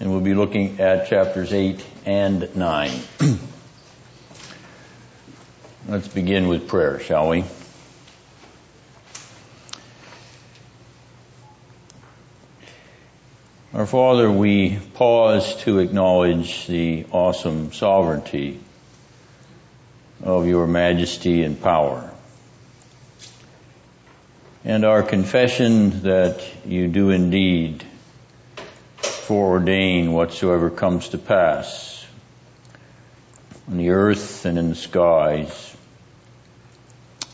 and we'll be looking at chapters 8 and 9. Let's begin with prayer, shall we? Our Father, we pause to acknowledge the awesome sovereignty of your majesty and power. And our confession that you do indeed foreordain whatsoever comes to pass on the earth and in the skies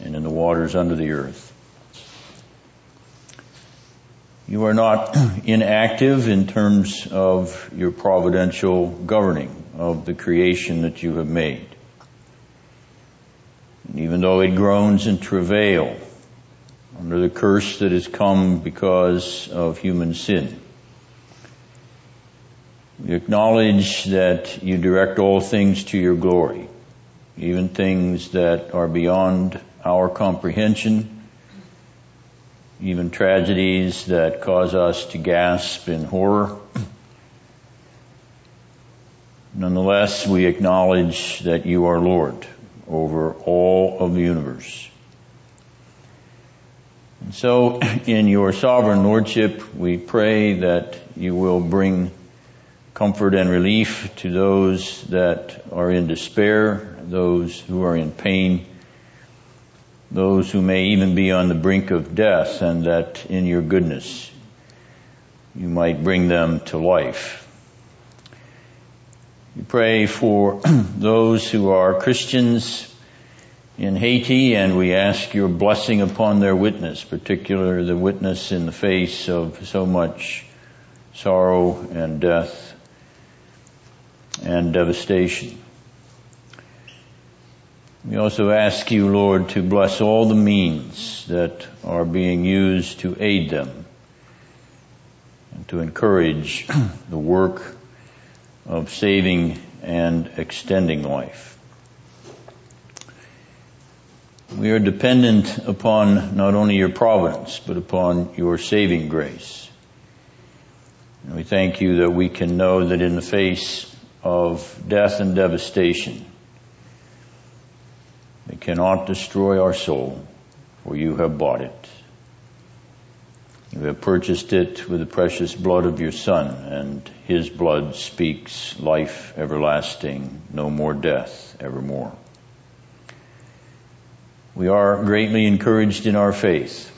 and in the waters under the earth. You are not inactive in terms of your providential governing of the creation that you have made. And even though it groans in travail under the curse that has come because of human sin, we acknowledge that you direct all things to your glory, even things that are beyond our comprehension even tragedies that cause us to gasp in horror. Nonetheless, we acknowledge that you are Lord over all of the universe. And so, in your sovereign lordship, we pray that you will bring comfort and relief to those that are in despair, those who are in pain, those who may even be on the brink of death and that in your goodness you might bring them to life. We pray for those who are Christians in Haiti and we ask your blessing upon their witness, particularly the witness in the face of so much sorrow and death and devastation. We also ask you, Lord, to bless all the means that are being used to aid them and to encourage the work of saving and extending life. We are dependent upon not only your providence, but upon your saving grace. And we thank you that we can know that in the face of death and devastation, it cannot destroy our soul, for you have bought it. You have purchased it with the precious blood of your Son, and his blood speaks life everlasting, no more death evermore. We are greatly encouraged in our faith,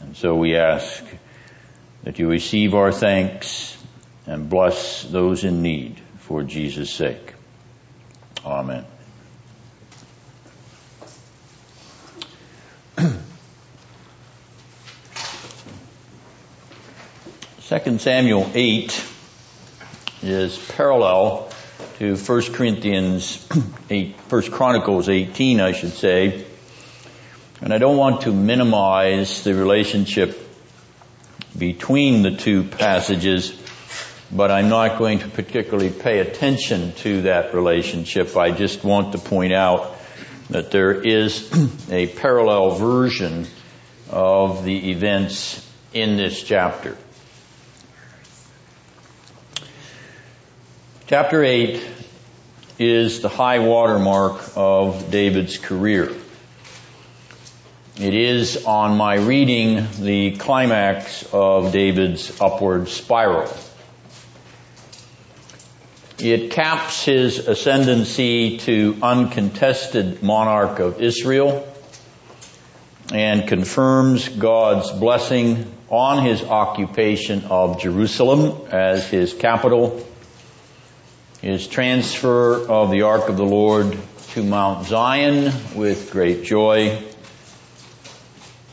and so we ask that you receive our thanks and bless those in need for Jesus' sake. Amen. Second Samuel 8 is parallel to 1 Corinthians 8, 1 Chronicles 18, I should say. And I don't want to minimize the relationship between the two passages, but I'm not going to particularly pay attention to that relationship. I just want to point out that there is a parallel version of the events in this chapter. Chapter 8 is the high watermark of David's career. It is on my reading the climax of David's upward spiral. It caps his ascendancy to uncontested monarch of Israel and confirms God's blessing on his occupation of Jerusalem as his capital his transfer of the Ark of the Lord to Mount Zion with great joy,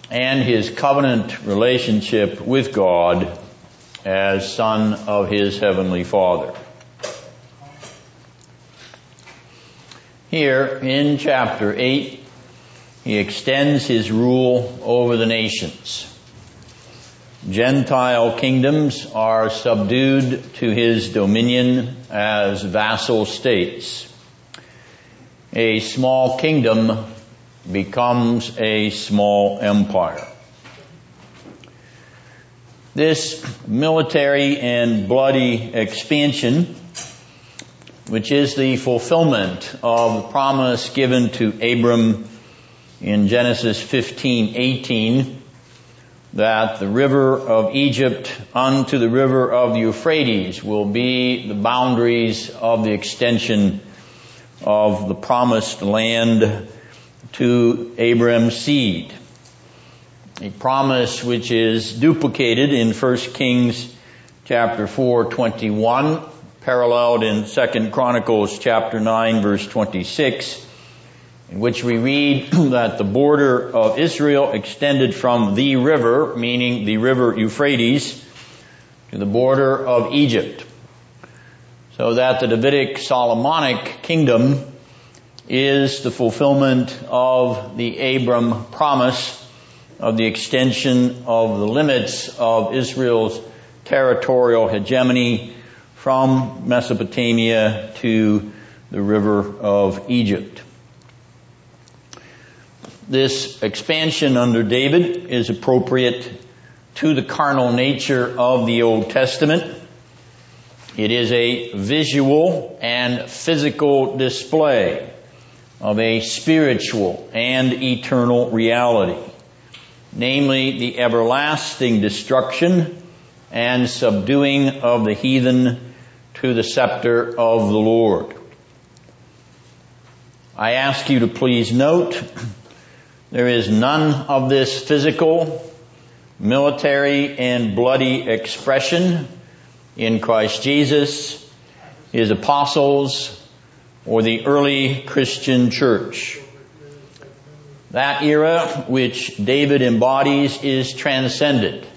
and his covenant relationship with God as son of his heavenly Father. Here in chapter 8, he extends his rule over the nations. Gentile kingdoms are subdued to his dominion as vassal states. A small kingdom becomes a small empire. This military and bloody expansion, which is the fulfillment of the promise given to Abram in Genesis 15:18 that the river of Egypt unto the river of Euphrates will be the boundaries of the extension of the promised land to Abram's seed. A promise which is duplicated in 1 Kings chapter 4, 21, paralleled in 2 Chronicles chapter 9 verse 26, in which we read that the border of Israel extended from the river, meaning the river Euphrates, to the border of Egypt. So that the Davidic Solomonic kingdom is the fulfillment of the Abram promise of the extension of the limits of Israel's territorial hegemony from Mesopotamia to the river of Egypt. This expansion under David is appropriate to the carnal nature of the Old Testament. It is a visual and physical display of a spiritual and eternal reality namely the everlasting destruction and subduing of the heathen to the scepter of the Lord. I ask you to please note there is none of this physical, military, and bloody expression in Christ Jesus, His apostles, or the early Christian church. That era which David embodies is transcended.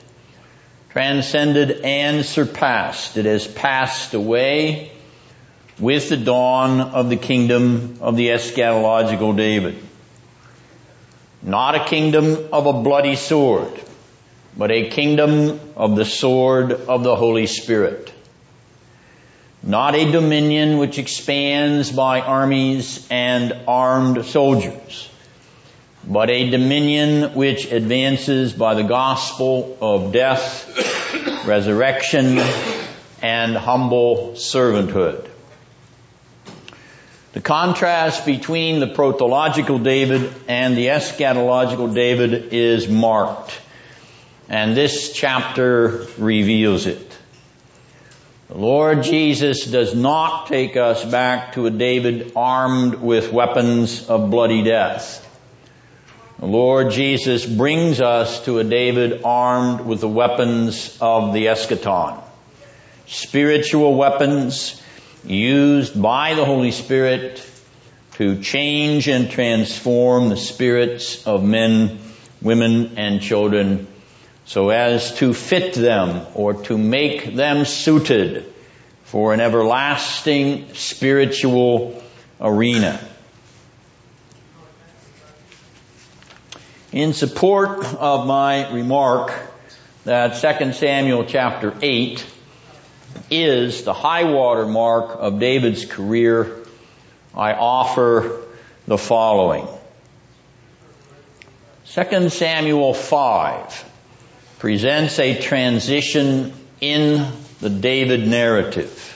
Transcended and surpassed. It has passed away with the dawn of the kingdom of the eschatological David. Not a kingdom of a bloody sword, but a kingdom of the sword of the Holy Spirit. Not a dominion which expands by armies and armed soldiers but a dominion which advances by the gospel of death, resurrection, and humble servanthood. The contrast between the protological David and the eschatological David is marked, and this chapter reveals it. The Lord Jesus does not take us back to a David armed with weapons of bloody death. The Lord Jesus brings us to a David armed with the weapons of the eschaton. Spiritual weapons used by the Holy Spirit to change and transform the spirits of men, women, and children so as to fit them or to make them suited for an everlasting spiritual arena. In support of my remark that 2 Samuel chapter 8 is the high water mark of David's career, I offer the following. 2 Samuel 5 presents a transition in the David narrative.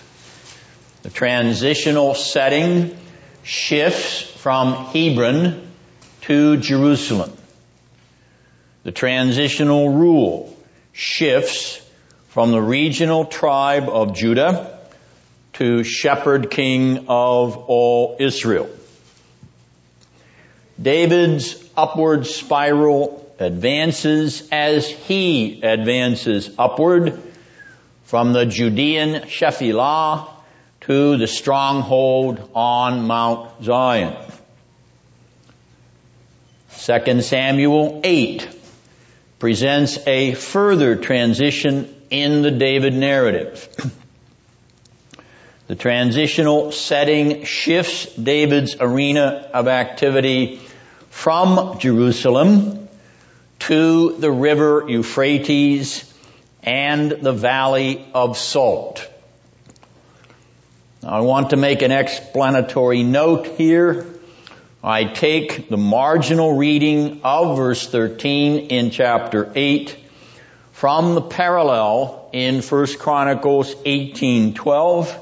The transitional setting shifts from Hebron to Jerusalem. The transitional rule shifts from the regional tribe of Judah to shepherd king of all Israel. David's upward spiral advances as he advances upward from the Judean Shephelah to the stronghold on Mount Zion. 2 Samuel 8 presents a further transition in the David narrative. The transitional setting shifts David's arena of activity from Jerusalem to the river Euphrates and the valley of Salt. Now, I want to make an explanatory note here I take the marginal reading of verse 13 in chapter 8 from the parallel in 1 Chronicles 18:12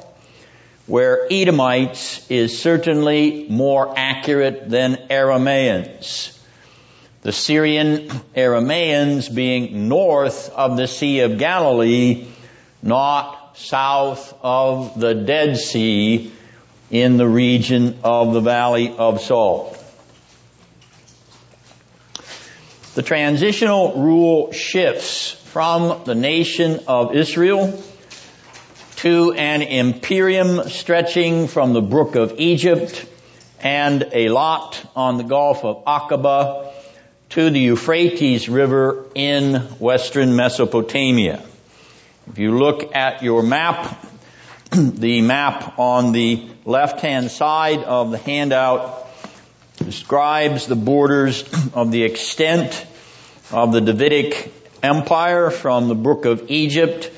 where Edomites is certainly more accurate than Aramaeans. The Syrian Aramaeans being north of the Sea of Galilee, not south of the Dead Sea in the region of the Valley of Salt. The transitional rule shifts from the nation of Israel to an imperium stretching from the brook of Egypt and Eilat on the Gulf of Aqaba to the Euphrates River in western Mesopotamia. If you look at your map, the map on the left-hand side of the handout describes the borders of the extent of the Davidic Empire from the brook of Egypt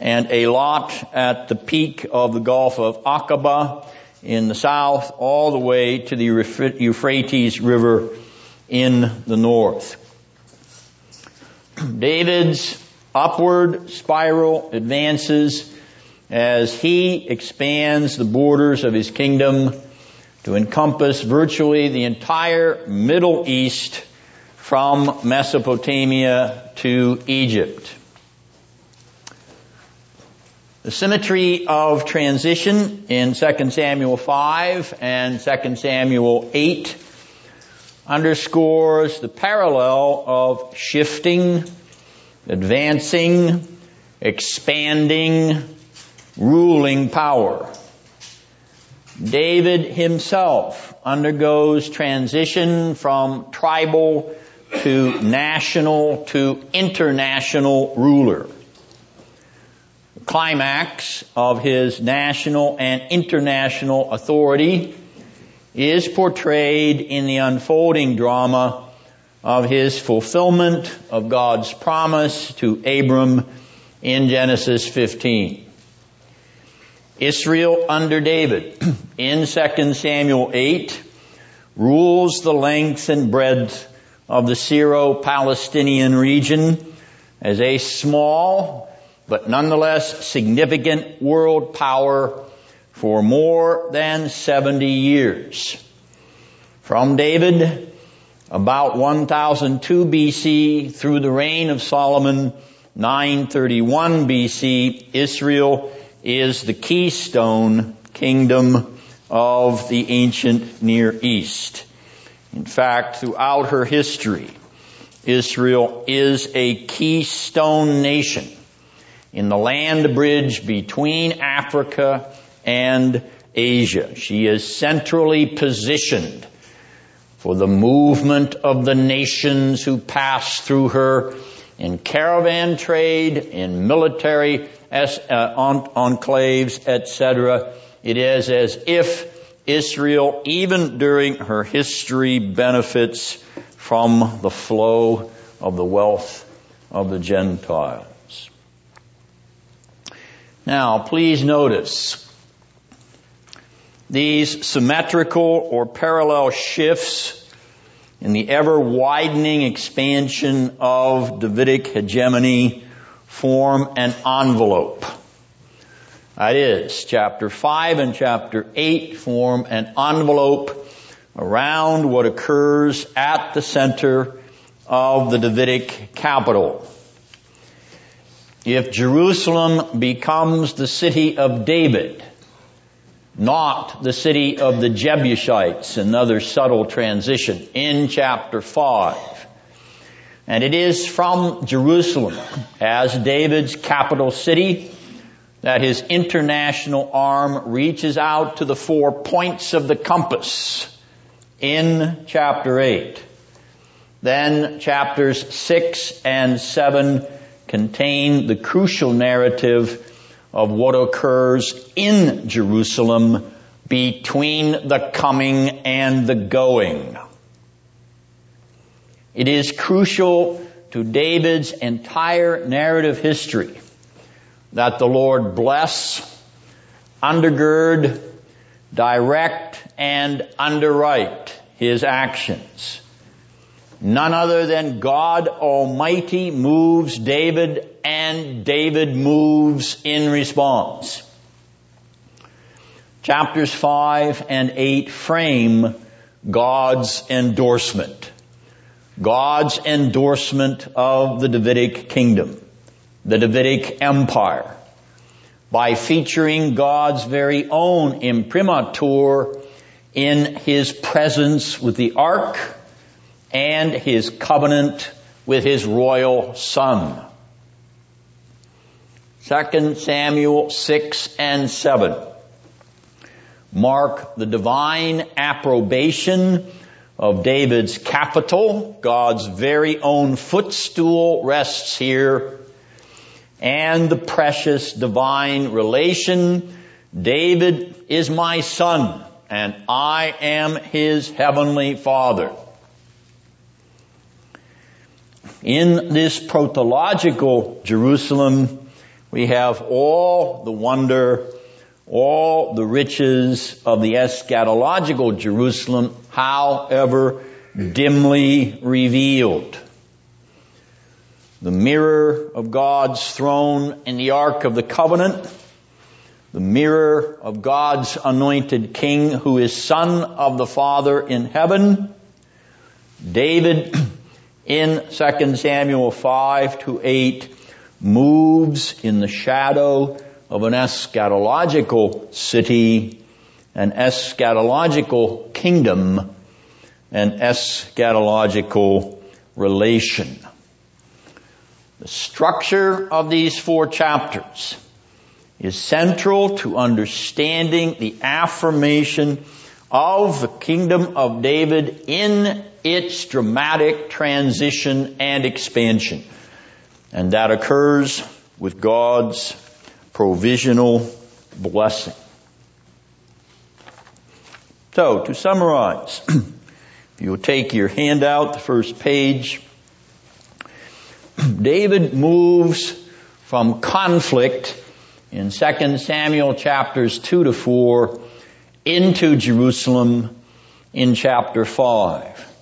and Eilat at the peak of the Gulf of Aqaba in the south all the way to the Euphrates River in the north. David's upward spiral advances as he expands the borders of his kingdom to encompass virtually the entire Middle East from Mesopotamia to Egypt. The symmetry of transition in 2 Samuel 5 and 2 Samuel 8 underscores the parallel of shifting, advancing, expanding, ruling power. David himself undergoes transition from tribal to national to international ruler climax of his national and international authority is portrayed in the unfolding drama of his fulfillment of God's promise to Abram in Genesis 15. Israel under David in 2 Samuel 8 rules the length and breadth of the Syro-Palestinian region as a small but nonetheless significant world power for more than 70 years. From David, about 1002 BC through the reign of Solomon, 931 BC, Israel is the keystone kingdom of the ancient Near East. In fact, throughout her history, Israel is a keystone nation in the land bridge between Africa and Asia. She is centrally positioned for the movement of the nations who pass through her in caravan trade, in military Uh, enclaves, etc. It is as if Israel, even during her history, benefits from the flow of the wealth of the Gentiles. Now, please notice these symmetrical or parallel shifts in the ever widening expansion of Davidic hegemony form an envelope. That is, chapter 5 and chapter 8 form an envelope around what occurs at the center of the Davidic capital if Jerusalem becomes the city of David, not the city of the Jebusites, another subtle transition in chapter 5. And it is from Jerusalem as David's capital city that his international arm reaches out to the four points of the compass in chapter 8. Then chapters 6 and 7 contain the crucial narrative of what occurs in Jerusalem between the coming and the going. It is crucial to David's entire narrative history that the Lord bless, undergird, direct, and underwrite his actions. None other than God Almighty moves David and David moves in response. Chapters 5 and 8 frame God's endorsement. God's endorsement of the Davidic kingdom, the Davidic empire, by featuring God's very own imprimatur in his presence with the ark and his covenant with his royal son. 2 Samuel 6 and 7 mark the divine approbation of David's capital. God's very own footstool rests here. And the precious divine relation, David is my son and I am his heavenly father. In this protological Jerusalem, we have all the wonder, all the riches of the eschatological Jerusalem, however dimly revealed. The mirror of God's throne in the Ark of the Covenant, the mirror of God's anointed King who is Son of the Father in heaven, David in 2 Samuel 5 to 8 moves in the shadow of an eschatological city, an eschatological kingdom, an eschatological relation. The structure of these four chapters is central to understanding the affirmation of the kingdom of David in its dramatic transition and expansion. And that occurs with God's provisional blessing. So, to summarize, if you'll take your handout, the first page, David moves from conflict in 2 Samuel chapters 2 to 4 into Jerusalem in chapter 5.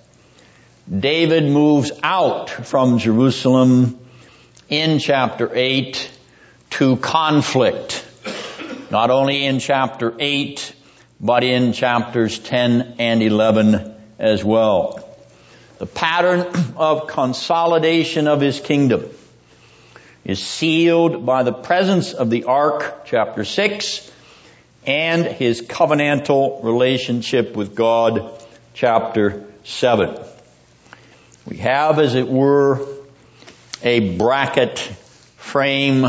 David moves out from Jerusalem in chapter 8 to conflict. Not only in chapter 8, but in chapters 10 and 11 as well. The pattern of consolidation of his kingdom is sealed by the presence of the ark, chapter 6, and his covenantal relationship with God, chapter 7. We have, as it were, a bracket frame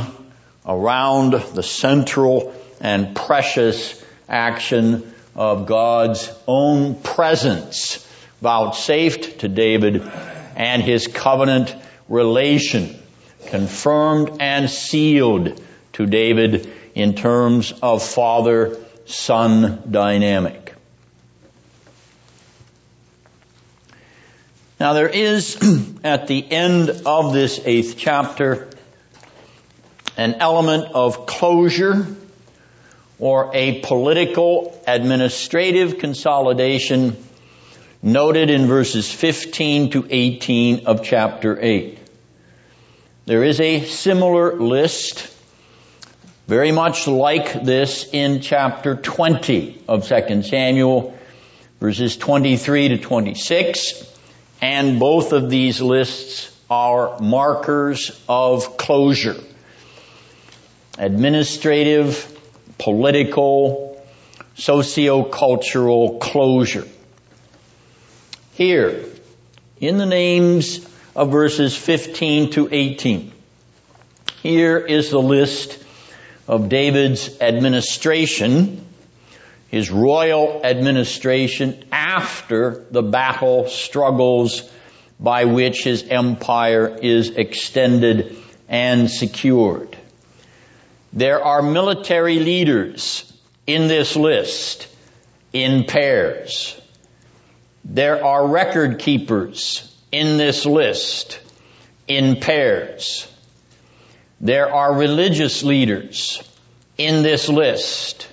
around the central and precious action of God's own presence vouchsafed to David and his covenant relation confirmed and sealed to David in terms of father-son dynamic. Now there is, at the end of this eighth chapter, an element of closure or a political administrative consolidation noted in verses 15 to 18 of chapter 8. There is a similar list, very much like this in chapter 20 of 2 Samuel, verses 23 to 26, and both of these lists are markers of closure. Administrative, political, socio-cultural closure. Here, in the names of verses 15 to 18, here is the list of David's administration his royal administration after the battle struggles by which his empire is extended and secured. There are military leaders in this list in pairs. There are record keepers in this list in pairs. There are religious leaders in this list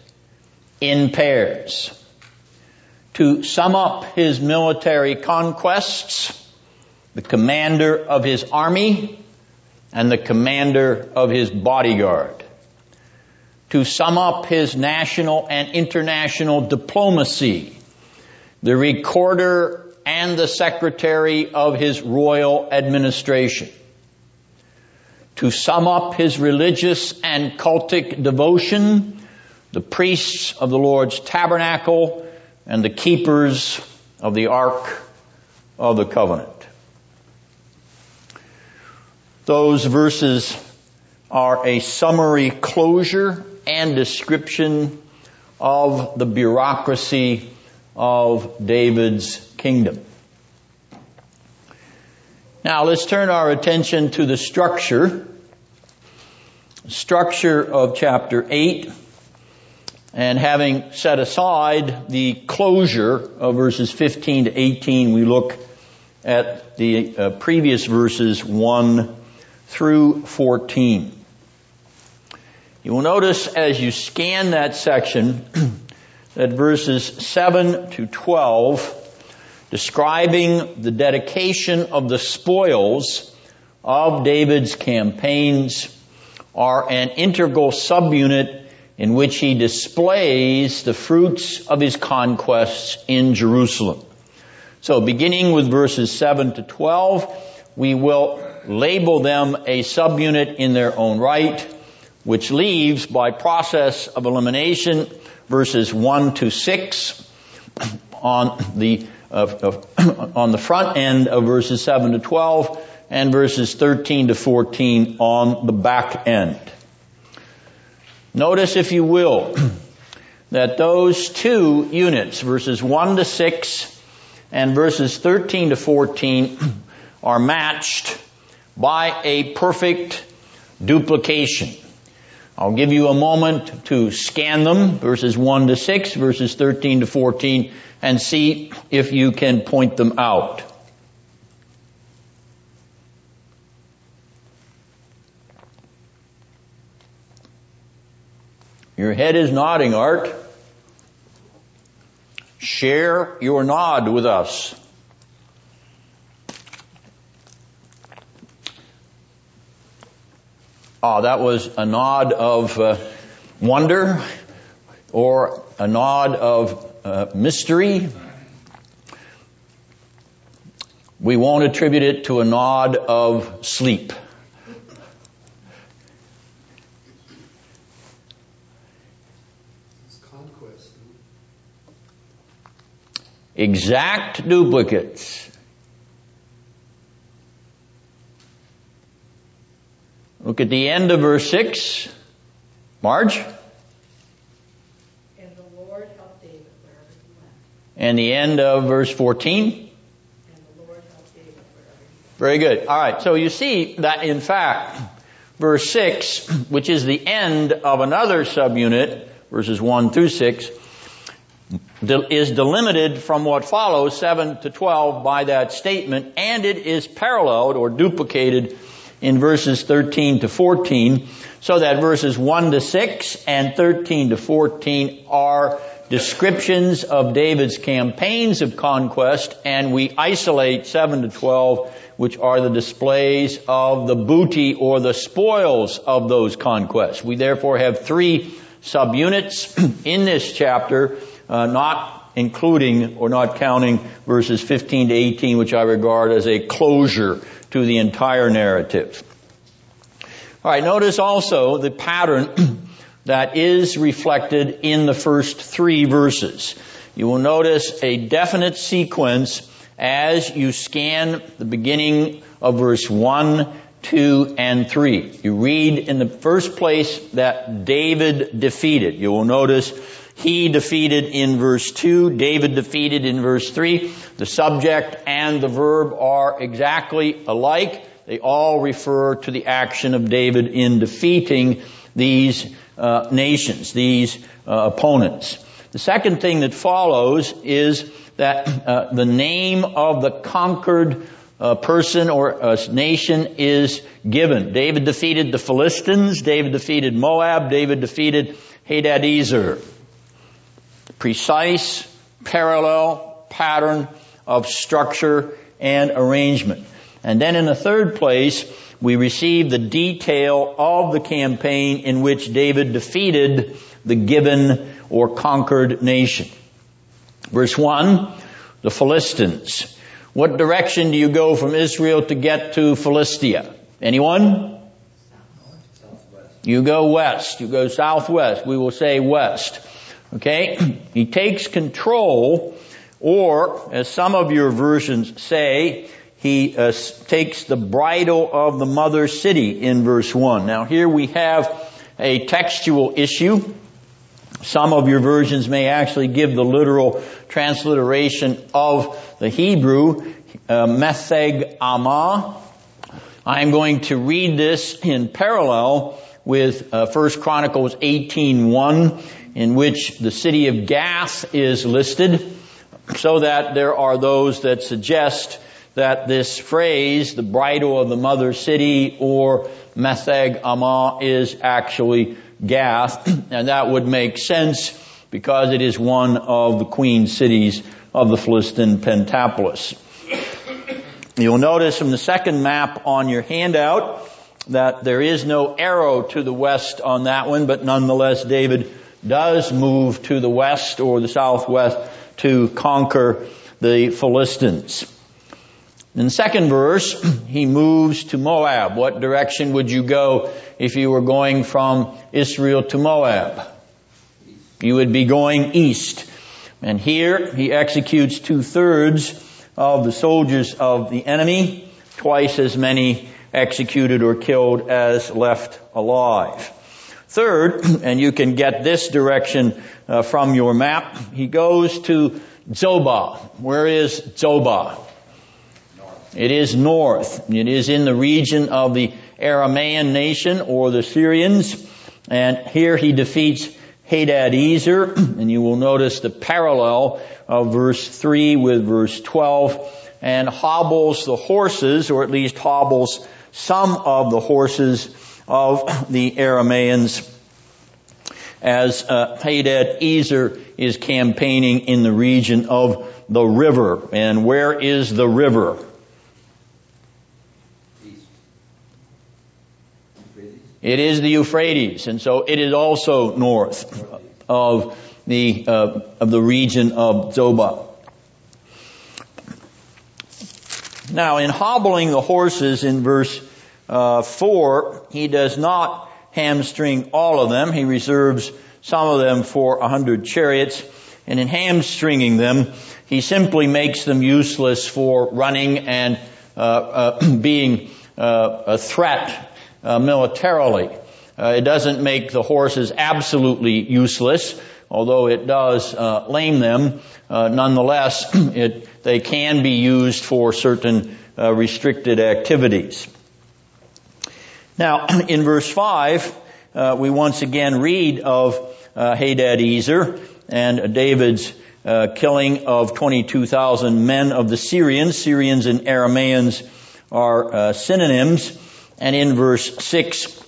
in pairs. To sum up his military conquests, the commander of his army, and the commander of his bodyguard. To sum up his national and international diplomacy, the recorder and the secretary of his royal administration. To sum up his religious and cultic devotion, the priests of the Lord's tabernacle and the keepers of the ark of the covenant. Those verses are a summary closure and description of the bureaucracy of David's kingdom. Now let's turn our attention to the structure, structure of chapter 8, and having set aside the closure of verses 15 to 18, we look at the uh, previous verses 1 through 14. You will notice as you scan that section that verses 7 to 12 describing the dedication of the spoils of David's campaigns are an integral subunit in which he displays the fruits of his conquests in Jerusalem. So beginning with verses 7 to 12, we will label them a subunit in their own right, which leaves by process of elimination verses 1 to 6 on the uh, on the front end of verses 7 to 12 and verses 13 to 14 on the back end. Notice if you will that those two units, verses 1 to 6 and verses 13 to 14 are matched by a perfect duplication. I'll give you a moment to scan them, verses 1 to 6, verses 13 to 14, and see if you can point them out. Your head is nodding, Art. Share your nod with us. Ah, that was a nod of uh, wonder or a nod of uh, mystery. We won't attribute it to a nod of sleep. Exact duplicates. Look at the end of verse 6. Marge? And the Lord helped David wherever he went. And the end of verse 14. And the Lord helped David wherever he Very good. Alright, so you see that in fact, verse 6, which is the end of another subunit, verses 1 through 6, is delimited from what follows, 7 to 12, by that statement, and it is paralleled or duplicated in verses 13 to 14, so that verses 1 to 6 and 13 to 14 are descriptions of David's campaigns of conquest, and we isolate 7 to 12, which are the displays of the booty or the spoils of those conquests. We therefore have three subunits in this chapter, uh, not including or not counting verses 15 to 18, which I regard as a closure to the entire narrative. Alright, notice also the pattern that is reflected in the first three verses. You will notice a definite sequence as you scan the beginning of verse 1, 2, and 3. You read in the first place that David defeated. You will notice he defeated in verse 2, David defeated in verse 3. The subject and the verb are exactly alike. They all refer to the action of David in defeating these uh, nations, these uh, opponents. The second thing that follows is that uh, the name of the conquered uh, person or uh, nation is given. David defeated the Philistines. David defeated Moab. David defeated Hadadezer precise, parallel pattern of structure and arrangement. And then in the third place, we receive the detail of the campaign in which David defeated the given or conquered nation. Verse 1, the Philistines. What direction do you go from Israel to get to Philistia? Anyone? You go west. You go southwest. We will say west. Okay? He takes control, or as some of your versions say, he uh, takes the bridle of the mother city in verse 1. Now here we have a textual issue. Some of your versions may actually give the literal transliteration of the Hebrew, uh, Metheg Amah. I'm going to read this in parallel with uh, 1 Chronicles 18.1 in which the city of Gath is listed so that there are those that suggest that this phrase, the bridle of the mother city or Metheg Amah is actually Gath, and that would make sense because it is one of the queen cities of the Philistine Pentapolis. You'll notice from the second map on your handout that there is no arrow to the west on that one, but nonetheless David does move to the west or the southwest to conquer the Philistines. In the second verse, he moves to Moab. What direction would you go if you were going from Israel to Moab? You would be going east. And here he executes two thirds of the soldiers of the enemy, twice as many executed or killed as left alive. Third, and you can get this direction uh, from your map, he goes to Zobah. Where is Zobah? It is north. It is in the region of the Aramaean nation or the Syrians. And here he defeats Hadadezer, and you will notice the parallel of verse 3 with verse 12, and hobbles the horses, or at least hobbles some of the horses of the Aramaeans as uh, Hadadezer is campaigning in the region of the river. And where is the river? It is the Euphrates, and so it is also north of the uh, of the region of Zobah. Now, in hobbling the horses in verse uh, four, he does not hamstring all of them. He reserves some of them for a hundred chariots, and in hamstringing them, he simply makes them useless for running and uh, uh being uh, a threat uh, militarily. Uh, it doesn't make the horses absolutely useless, although it does uh, lame them. Nonetheless, it, they can be used for certain uh, restricted activities. Now, in verse five, uh, we once again read of uh, Hadadezer and David's killing of 22,000 men of the Syrians. Syrians and Aramaeans are synonyms. And in verse 6,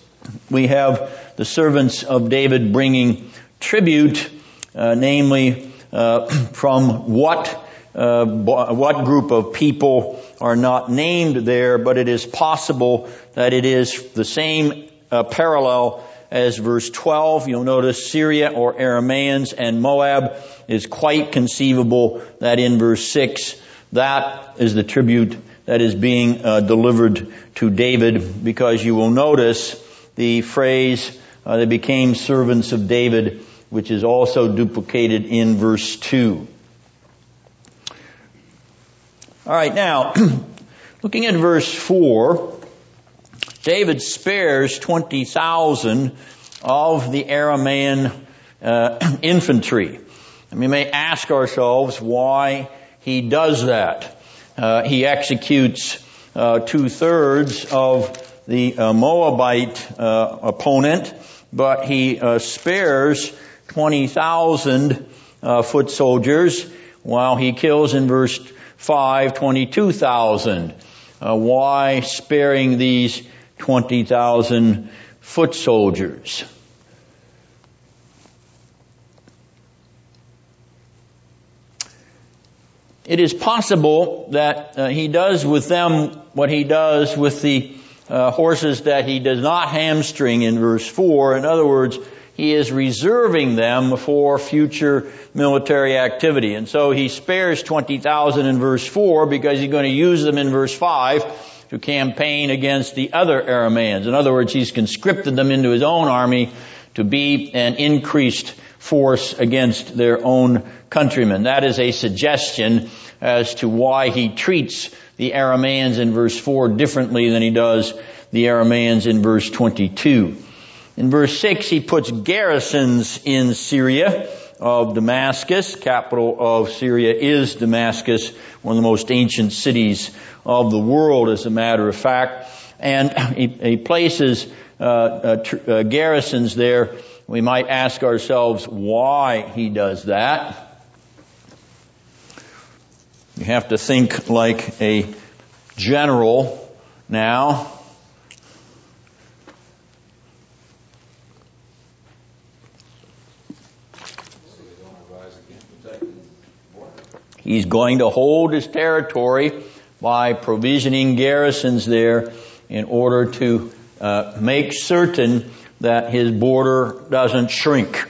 we have the servants of David bringing tribute, uh, namely uh, from what uh, what group of people are not named there, but it is possible that it is the same uh, parallel as verse 12. You'll notice Syria or Aramaeans and Moab is quite conceivable that in verse 6 that is the tribute that is being uh, delivered to David because you will notice the phrase uh, they became servants of David which is also duplicated in verse 2. Alright, now, looking at verse 4, David spares 20,000 of the Aramaean uh, infantry. And we may ask ourselves why he does that. Uh, he executes uh, two thirds of the uh, Moabite uh, opponent, but he uh, spares 20,000 uh, foot soldiers, while he kills in verse 5 22,000. why sparing these 20,000 foot soldiers? it is possible that uh, he does with them what he does with the uh, horses that he does not hamstring in verse 4. In other words, he is reserving them for future military activity. And so he spares 20,000 in verse 4 because he's going to use them in verse 5 to campaign against the other Aramaeans. In other words, he's conscripted them into his own army to be an increased force against their own countrymen. That is a suggestion as to why he treats the Aramaeans in verse 4 differently than he does the Aramaeans in verse 22. In verse 6, he puts garrisons in Syria of Damascus. Capital of Syria is Damascus, one of the most ancient cities of the world, as a matter of fact. And he, he places uh, uh, tr- uh, garrisons there. We might ask ourselves why he does that. You have to think like a general now. He's going to hold his territory by provisioning garrisons there in order to uh, make certain that his border doesn't shrink.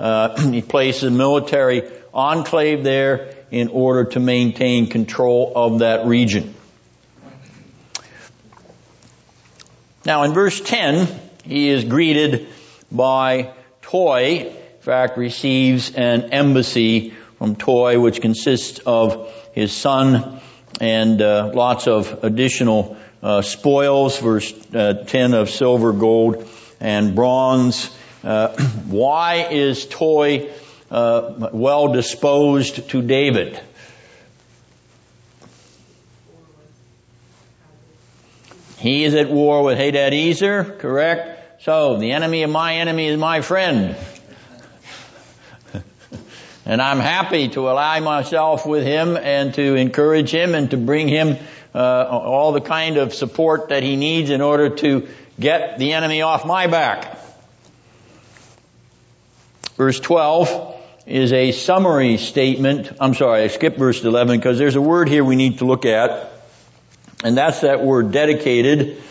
Uh, he places a military enclave there in order to maintain control of that region. Now in verse 10, he is greeted by Toi, in fact receives an embassy from Toi which consists of his son and uh, lots of additional uh, spoils, verse uh, 10 of silver, gold, and bronze. Uh, why is Toi uh, well disposed to David. He is at war with Hadadezer, correct? So the enemy of my enemy is my friend. And I'm happy to ally myself with him and to encourage him and to bring him uh, all the kind of support that he needs in order to get the enemy off my back. Verse 12, is a summary statement. I'm sorry, I skipped verse 11 because there's a word here we need to look at. And that's that word dedicated,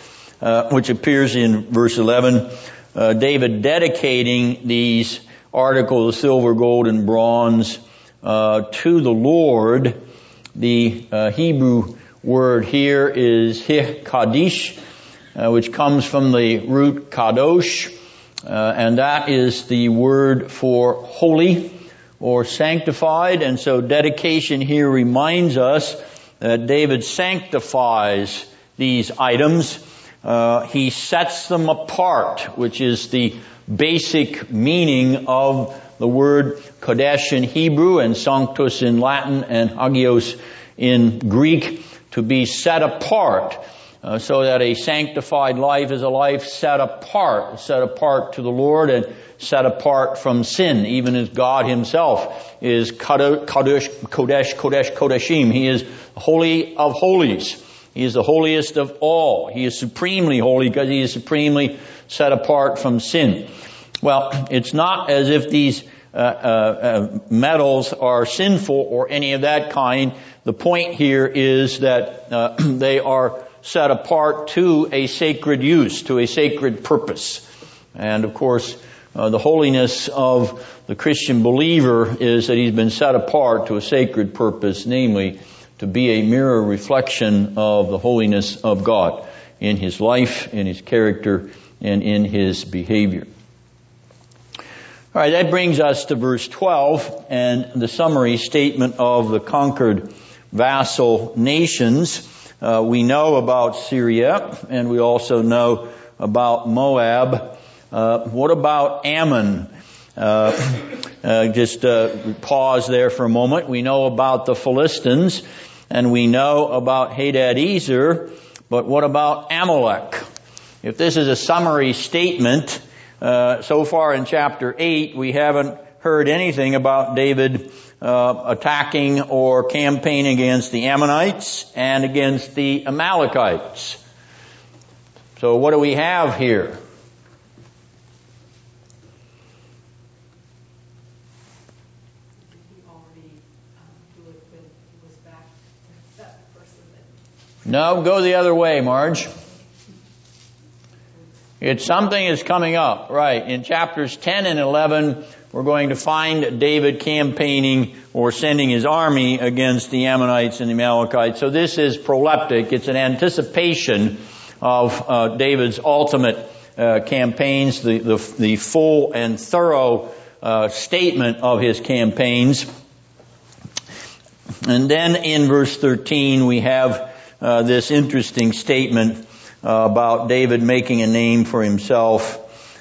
uh, which appears in verse 11. Uh, David dedicating these articles of silver, gold, and bronze uh, to the Lord. The uh, Hebrew word here is hikadish, uh, which comes from the root kadosh, uh, and that is the word for holy or sanctified. And so dedication here reminds us that David sanctifies these items. Uh, he sets them apart, which is the basic meaning of the word kodesh in Hebrew and sanctus in Latin and hagios in Greek to be set apart. Uh, so that a sanctified life is a life set apart, set apart to the Lord and set apart from sin, even as God himself is Kodesh, Kodesh, Kodesh, Kodeshim. He is holy of holies. He is the holiest of all. He is supremely holy because he is supremely set apart from sin. Well, it's not as if these uh, uh, uh, metals are sinful or any of that kind. The point here is that uh, they are set apart to a sacred use, to a sacred purpose. And of course, uh, the holiness of the Christian believer is that he's been set apart to a sacred purpose, namely to be a mirror reflection of the holiness of God in his life, in his character, and in his behavior. Alright, that brings us to verse 12 and the summary statement of the conquered vassal nations. Uh, we know about Syria, and we also know about Moab. Uh, what about Ammon? Uh, uh just uh, pause there for a moment. We know about the Philistines, and we know about Hadadezer, but what about Amalek? If this is a summary statement, uh, so far in chapter 8, we haven't heard anything about David uh, attacking or campaigning against the Ammonites and against the Amalekites. So what do we have here? He already um, do it when he was back No, go the other way, Marge. It's something is coming up, right. In chapters 10 and 11, we're going to find David campaigning or sending his army against the Ammonites and the Amalekites. So this is proleptic. It's an anticipation of uh, David's ultimate uh, campaigns, the, the, the, full and thorough uh, statement of his campaigns. And then in verse 13 we have uh, this interesting statement uh, about David making a name for himself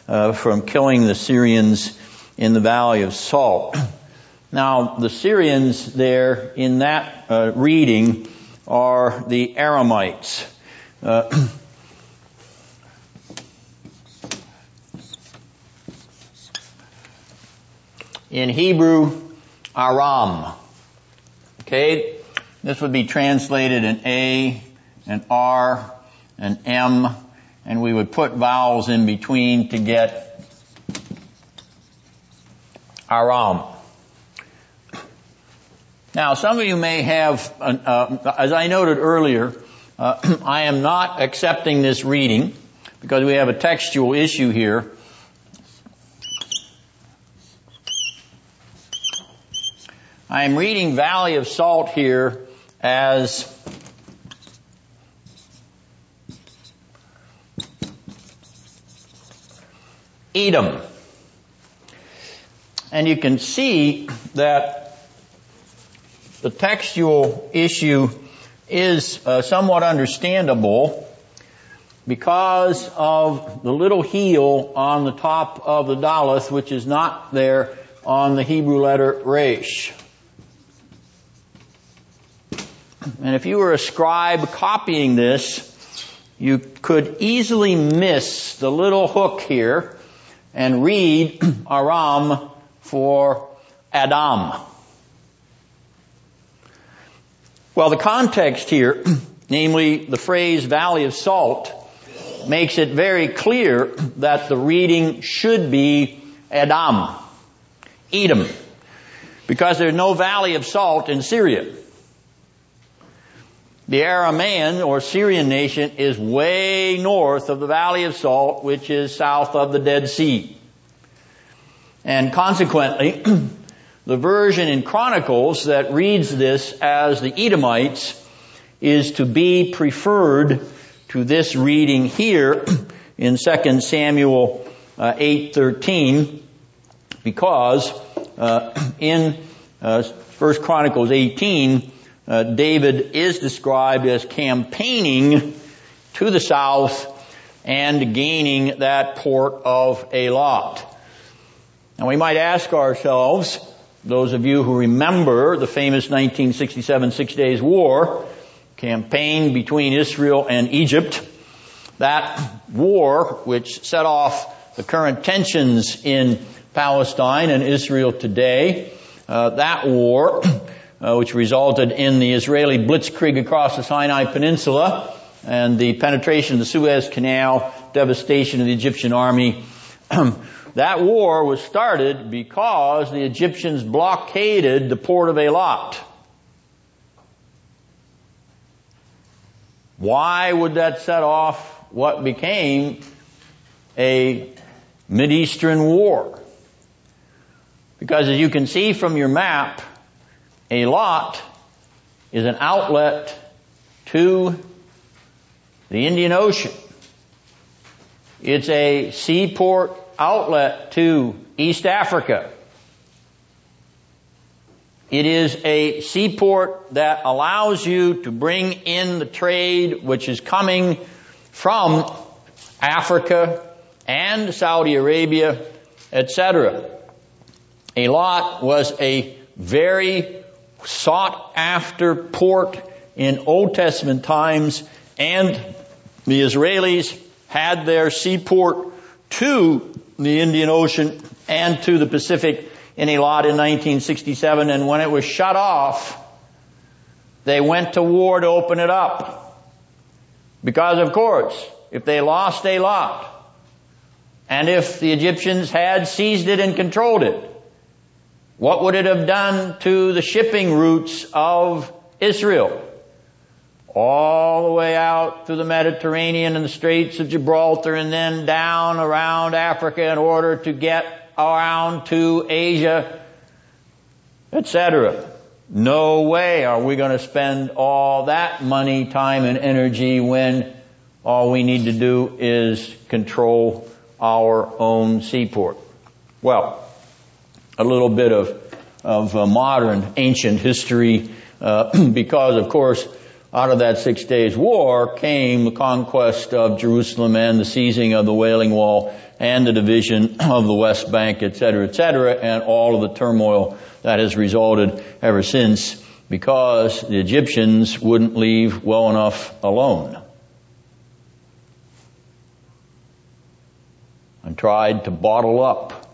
uh, from killing the Syrians in the Valley of Salt. Now, the Syrians there in that uh, reading are the Aramites. In Hebrew, Aram. Okay, this would be translated an A, an R, an M, and we would put vowels in between to get Aram. Now, some of you may have, uh, uh, as I noted earlier, uh, I am not accepting this reading because we have a textual issue here. I am reading Valley of Salt here as Edom. And you can see that the textual issue is uh, somewhat understandable because of the little heel on the top of the Daleth, which is not there on the Hebrew letter Resh. And if you were a scribe copying this, you could easily miss the little hook here and read Aram for Adam. Well, the context here, namely the phrase Valley of Salt, makes it very clear that the reading should be Adam, Edom, because there's no Valley of Salt in Syria. The Aramaean or Syrian nation is way north of the Valley of Salt, which is south of the Dead Sea. And consequently, the version in Chronicles that reads this as the Edomites is to be preferred to this reading here in 2 Samuel uh, 8:13 because uh, in uh, 1 Chronicles 18 uh, David is described as campaigning to the south and gaining that port of Eilat. Now we might ask ourselves, those of you who remember the famous 1967 Six Days War campaign between Israel and Egypt, that war which set off the current tensions in Palestine and Israel today, uh, that war uh, which resulted in the Israeli blitzkrieg across the Sinai Peninsula and the penetration of the Suez Canal, devastation of the Egyptian army. that war was started because the Egyptians blockaded the port of Eilat. Why would that set off what became a Mideastern war? Because as you can see from your map, Eilat is an outlet to the Indian Ocean. It's a seaport outlet to East Africa. It is a seaport that allows you to bring in the trade which is coming from Africa and Saudi Arabia, etc. Eilat was a very sought after port in Old Testament times and the Israelis had their seaport to the Indian Ocean and to the Pacific in Eilat in 1967 and when it was shut off, they went to war to open it up. Because of course, if they lost Eilat, and if the Egyptians had seized it and controlled it, what would it have done to the shipping routes of Israel? all the way out through the Mediterranean and the Straits of Gibraltar and then down around Africa in order to get around to Asia, etc. No way are we going to spend all that money, time, and energy when all we need to do is control our own seaport. Well, a little bit of, of uh, modern ancient history, uh, because of course, out of that six days war came the conquest of Jerusalem and the seizing of the Wailing Wall and the division of the West Bank, et cetera, et cetera, and all of the turmoil that has resulted ever since because the Egyptians wouldn't leave well enough alone. And tried to bottle up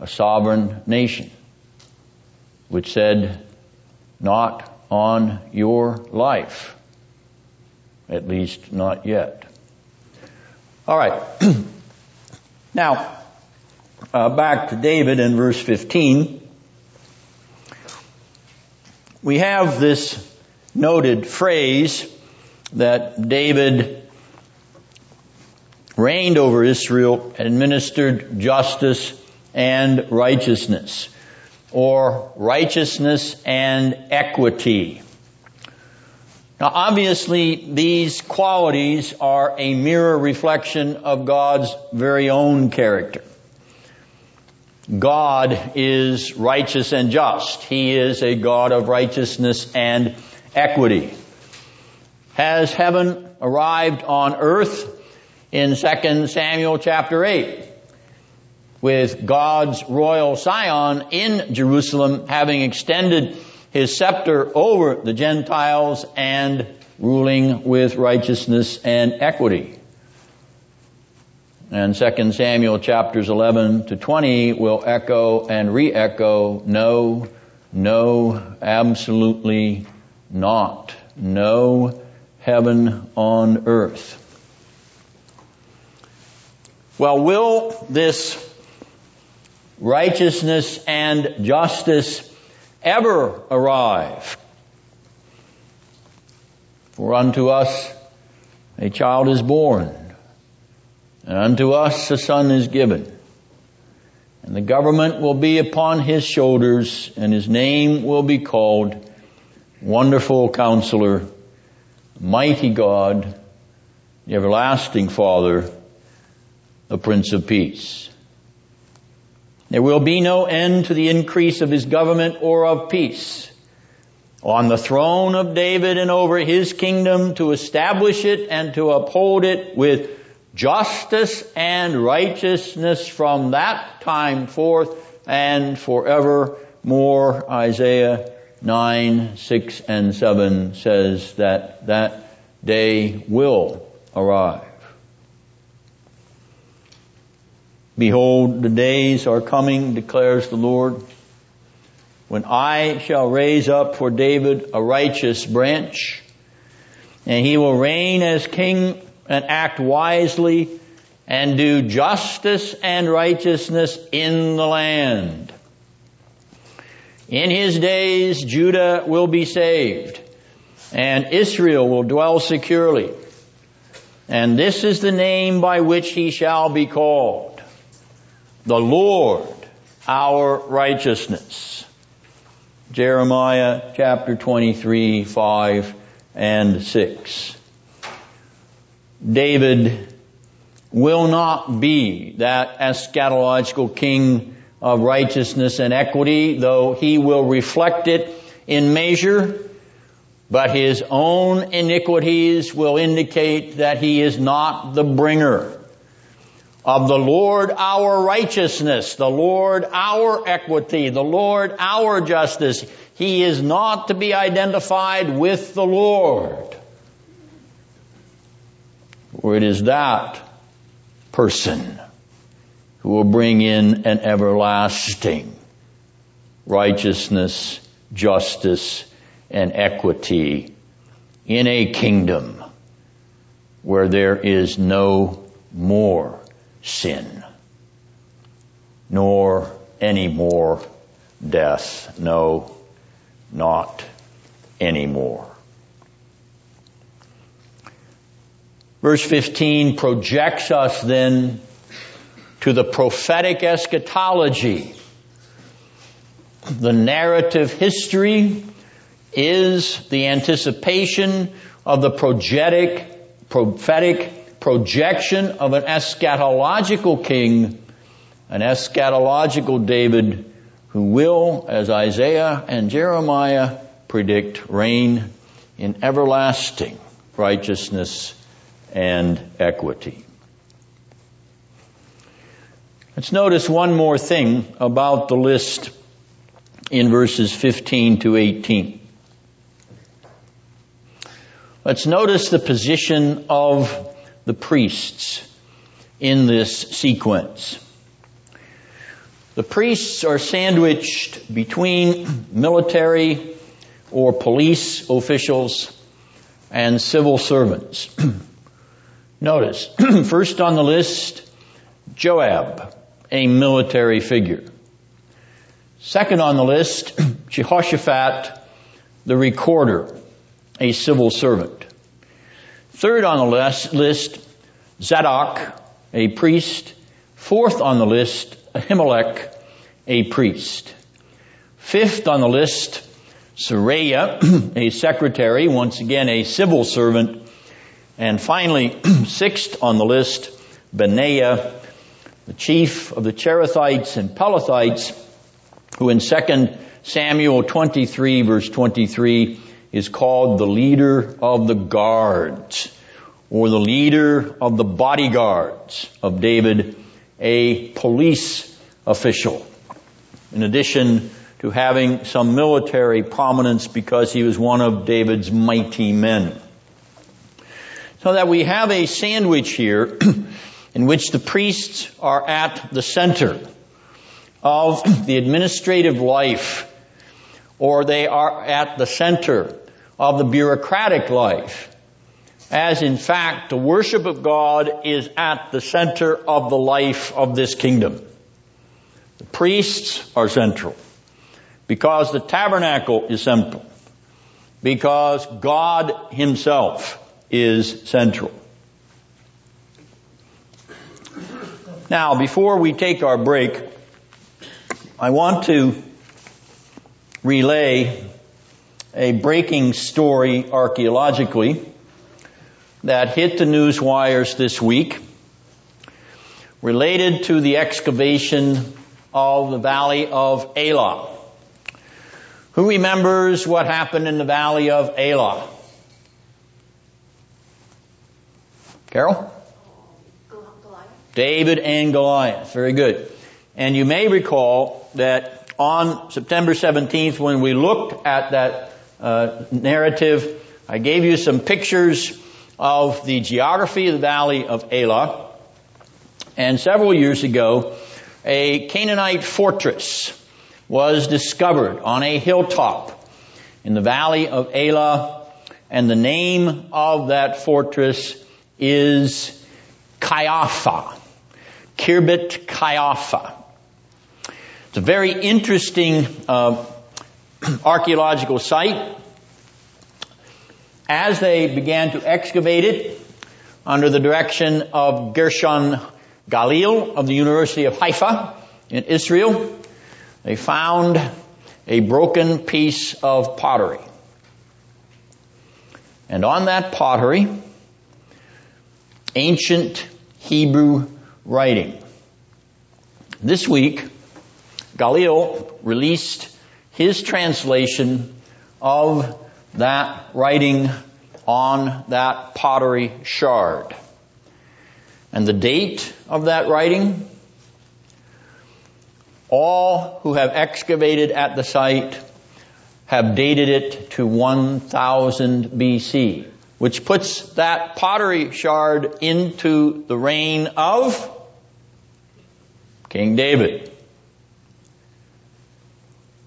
a sovereign nation, which said, not on your life. At least not yet. All right. now, uh, back to David in verse 15. We have this noted phrase that David reigned over Israel administered justice and righteousness or righteousness and equity. Now obviously these qualities are a mirror reflection of God's very own character. God is righteous and just. He is a God of righteousness and equity. Has heaven arrived on earth in 2 Samuel chapter 8? With God's royal scion in Jerusalem having extended his scepter over the Gentiles and ruling with righteousness and equity. And 2 Samuel chapters 11 to 20 will echo and re-echo, no, no, absolutely not. No heaven on earth. Well, will this righteousness and justice ever arrive. For unto us a child is born, and unto us a son is given. And the government will be upon his shoulders, and his name will be called Wonderful Counselor, Mighty God, the Everlasting Father, the Prince of Peace. There will be no end to the increase of his government or of peace. On the throne of David and over his kingdom to establish it and to uphold it with justice and righteousness from that time forth and forevermore. Isaiah 9, 6 and 7 says that that day will arrive. Behold, the days are coming, declares the Lord, when I shall raise up for David a righteous branch, and he will reign as king and act wisely and do justice and righteousness in the land. In his days, Judah will be saved and Israel will dwell securely. And this is the name by which he shall be called the Lord our righteousness. Jeremiah chapter 23, 5 and 6. David will not be that eschatological king of righteousness and equity, though he will reflect it in measure, but his own iniquities will indicate that he is not the bringer of the Lord our righteousness, the Lord our equity, the Lord our justice. He is not to be identified with the Lord. For it is that person who will bring in an everlasting righteousness, justice, and equity in a kingdom where there is no more sin, nor any more death. No, not anymore. Verse 15 projects us then to the prophetic eschatology. The narrative history is the anticipation of the progetic, prophetic projection of an eschatological king, an eschatological David who will, as Isaiah and Jeremiah predict, reign in everlasting righteousness and equity. Let's notice one more thing about the list in verses 15 to 18. Let's notice the position of the priests in this sequence. The priests are sandwiched between military or police officials and civil servants. Notice, first on the list, Joab, a military figure. Second on the list, Jehoshaphat, the recorder, a civil servant. Third on the list, Zadok, a priest. Fourth on the list, Ahimelech, a priest. Fifth on the list, Seraiah, a secretary, once again a civil servant. And finally, sixth on the list, Benaiah, the chief of the Cherethites and Pelethites, who in 2 Samuel 23 verse 23 is called the leader of the guards or the leader of the bodyguards of David, a police official. In addition to having some military prominence because he was one of David's mighty men. So that we have a sandwich here in which the priests are at the center of the administrative life or they are at the center of the bureaucratic life. As in fact, the worship of God is at the center of the life of this kingdom. The priests are central because the tabernacle is central because God himself is central. Now, before we take our break, I want to relay a breaking story archaeologically that hit the news wires this week related to the excavation of the valley of Elah. Who remembers what happened in the valley of Elah? Carol? David and Goliath. Very good. And you may recall that on September 17th when we looked at that uh, narrative, I gave you some pictures of the geography of the valley of Elah. And several years ago, a Canaanite fortress was discovered on a hilltop in the valley of Elah. And the name of that fortress is Qeiyafa. Khirbet Qeiyafa. It's a very interesting uh, archaeological site. As they began to excavate it under the direction of Gershon Galil of the University of Haifa in Israel, they found a broken piece of pottery. And on that pottery, ancient Hebrew writing. This week, Galil released his translation of that writing on that pottery shard. And the date of that writing, all who have excavated at the site have dated it to 1000 BC, which puts that pottery shard into the reign of King David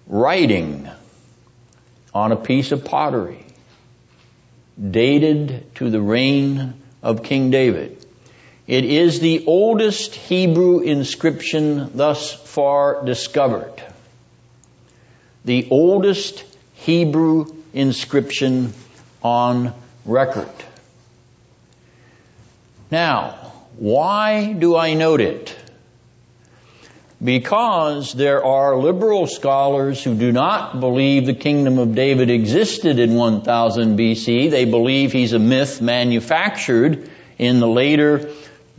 writing on a piece of pottery dated to the reign of King David. It is the oldest Hebrew inscription thus far discovered. The oldest Hebrew inscription on record. Now, why do I note it? Because there are liberal scholars who do not believe the kingdom of David existed in 1000 BC. They believe he's a myth manufactured in the later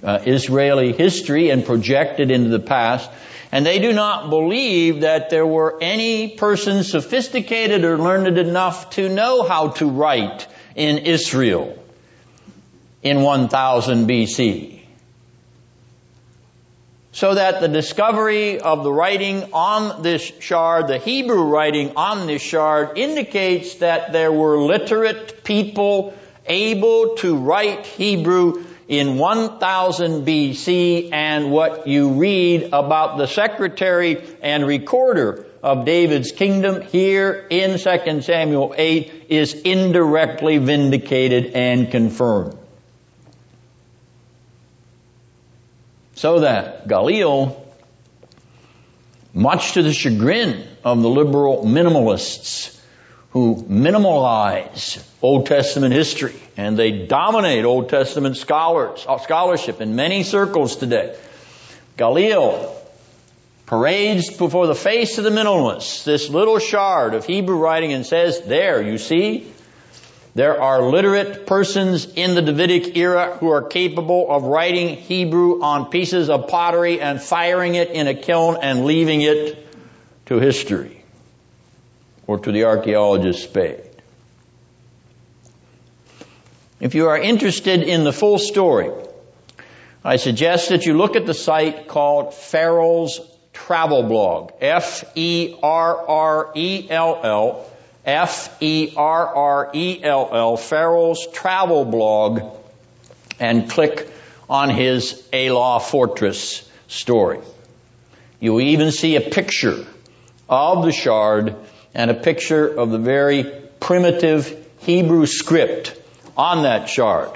uh, Israeli history and projected into the past. And they do not believe that there were any persons sophisticated or learned enough to know how to write in Israel in 1000 BC so that the discovery of the writing on this shard, the Hebrew writing on this shard, indicates that there were literate people able to write Hebrew in 1000 BC and what you read about the secretary and recorder of David's kingdom here in 2 Samuel 8 is indirectly vindicated and confirmed. So that Galil, much to the chagrin of the liberal minimalists who minimalize Old Testament history and they dominate Old Testament scholars, uh, scholarship in many circles today. Galil parades before the face of the minimalists this little shard of Hebrew writing and says, there, you see, there are literate persons in the Davidic era who are capable of writing Hebrew on pieces of pottery and firing it in a kiln and leaving it to history or to the archaeologist's spade. If you are interested in the full story, I suggest that you look at the site called Ferrell's Travel Blog. F-E-R-R-E-L-L F-E-R-R-E-L-L, Ferrell's travel blog, and click on his Elah Fortress story. You will even see a picture of the shard and a picture of the very primitive Hebrew script on that shard,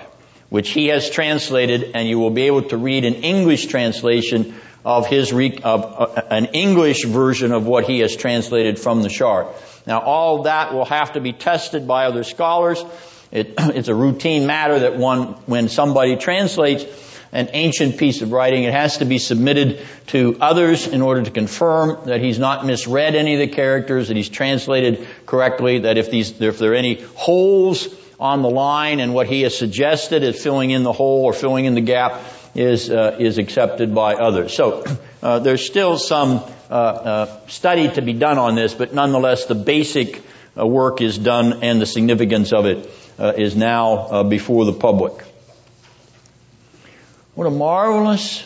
which he has translated, and you will be able to read an English translation of his, of, uh, an English version of what he has translated from the shard. Now all that will have to be tested by other scholars. It, it's a routine matter that one, when somebody translates an ancient piece of writing, it has to be submitted to others in order to confirm that he's not misread any of the characters, that he's translated correctly, that if these, if there are any holes on the line and what he has suggested is filling in the hole or filling in the gap is, uh, is accepted by others. So, uh, there's still some uh, uh, study to be done on this, but nonetheless, the basic uh, work is done and the significance of it is now before the public. What a marvelous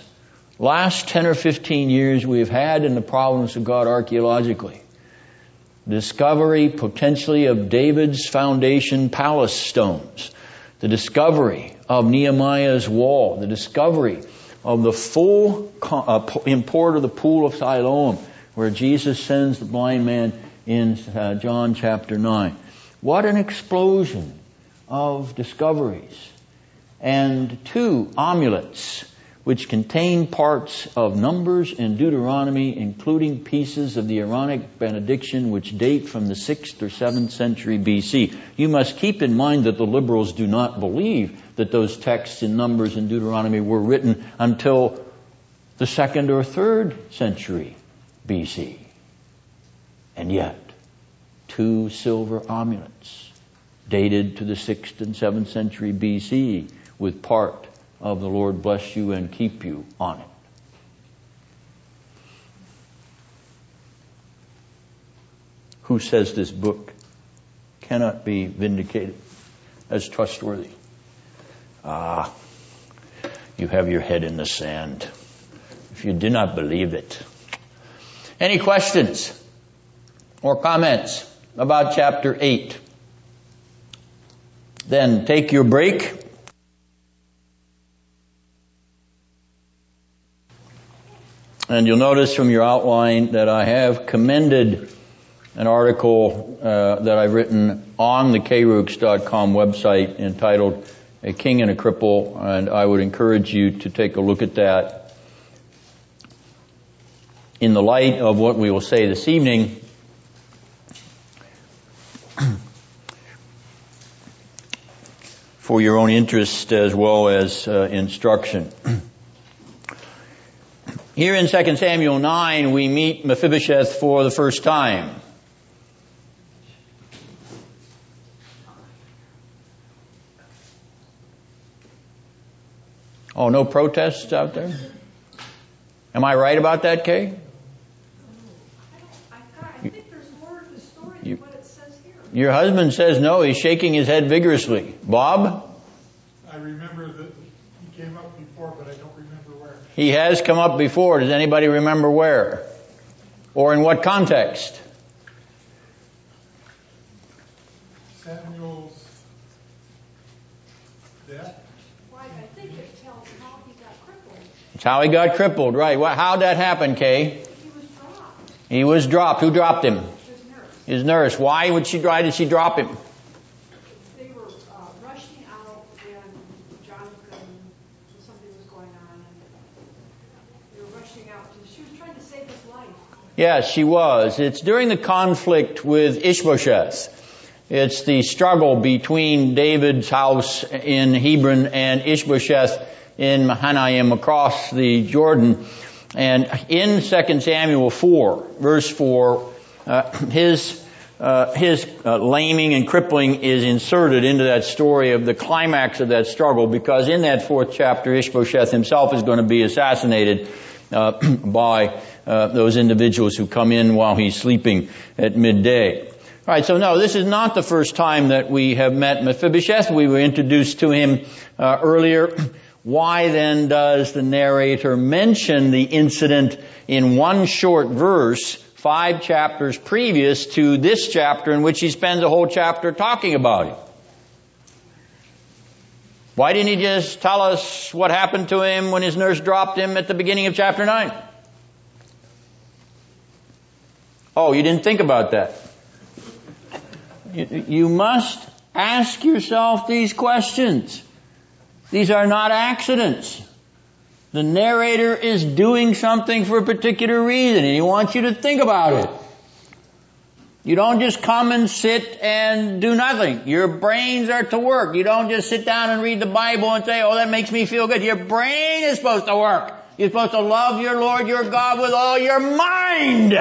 last 10 or 15 years we've had in the providence of God archaeologically. Discovery potentially of David's foundation palace stones. The discovery of Nehemiah's wall. The discovery of the full uh, import of the pool of Siloam, where Jesus sends the blind man in uh, John chapter 9. What an explosion of discoveries. And two amulets, which contain parts of Numbers and Deuteronomy, including pieces of the Aaronic benediction, which date from the 6th or 7th century BC. You must keep in mind that the liberals do not believe that those texts in Numbers and Deuteronomy were written until the second or third century BC. And yet, two silver amulets dated to the sixth and seventh century BC with part of the Lord bless you and keep you on it. Who says this book cannot be vindicated as trustworthy? Ah, you have your head in the sand. If you do not believe it. Any questions or comments about chapter 8? Then take your break. And you'll notice from your outline that I have commended an article uh, that I've written on the kerux.com website entitled a king and a cripple, and I would encourage you to take a look at that. In the light of what we will say this evening, for your own interest as well as uh, instruction. Here in 2 Samuel 9, we meet Mephibosheth for the first time. Oh, no protests out there? Am I right about that, Kay? I think there's more to the story You- than what it says here. Your husband says no, he's shaking his head vigorously. Bob? I remember that he came up before, but I don't remember where. He has come up before. Does anybody remember where? Or in what context? Samuel's death. Why, I think it tells how he got crippled. It's how he got crippled, right. Well, how'd that happen, Kay? He was dropped. He was dropped. Who dropped him? His nurse. His nurse. Why would she, why did she drop him? They were uh, rushing out when Jonathan, something was going on, and they were rushing out. She was trying to save his life. Yes, she was. It's during the conflict with Ishbosheth. It's the struggle between David's house in Hebron and Ishbosheth in Mahanaim across the Jordan. And in 2 Samuel 4, verse 4, uh, his uh, his uh, laming and crippling is inserted into that story of the climax of that struggle because in that fourth chapter, Ishbosheth himself is going to be assassinated uh, by uh, those individuals who come in while he's sleeping at midday. All right, so no, this is not the first time that we have met Mephibosheth. We were introduced to him uh, earlier. Why then does the narrator mention the incident in one short verse, five chapters previous to this chapter in which he spends a whole chapter talking about it? Why didn't he just tell us what happened to him when his nurse dropped him at the beginning of chapter 9? Oh, you didn't think about that. You, you must ask yourself these questions. These are not accidents. The narrator is doing something for a particular reason and he wants you to think about it. You don't just come and sit and do nothing. Your brains are to work. You don't just sit down and read the Bible and say, oh, that makes me feel good. Your brain is supposed to work. You're supposed to love your Lord your God with all your mind.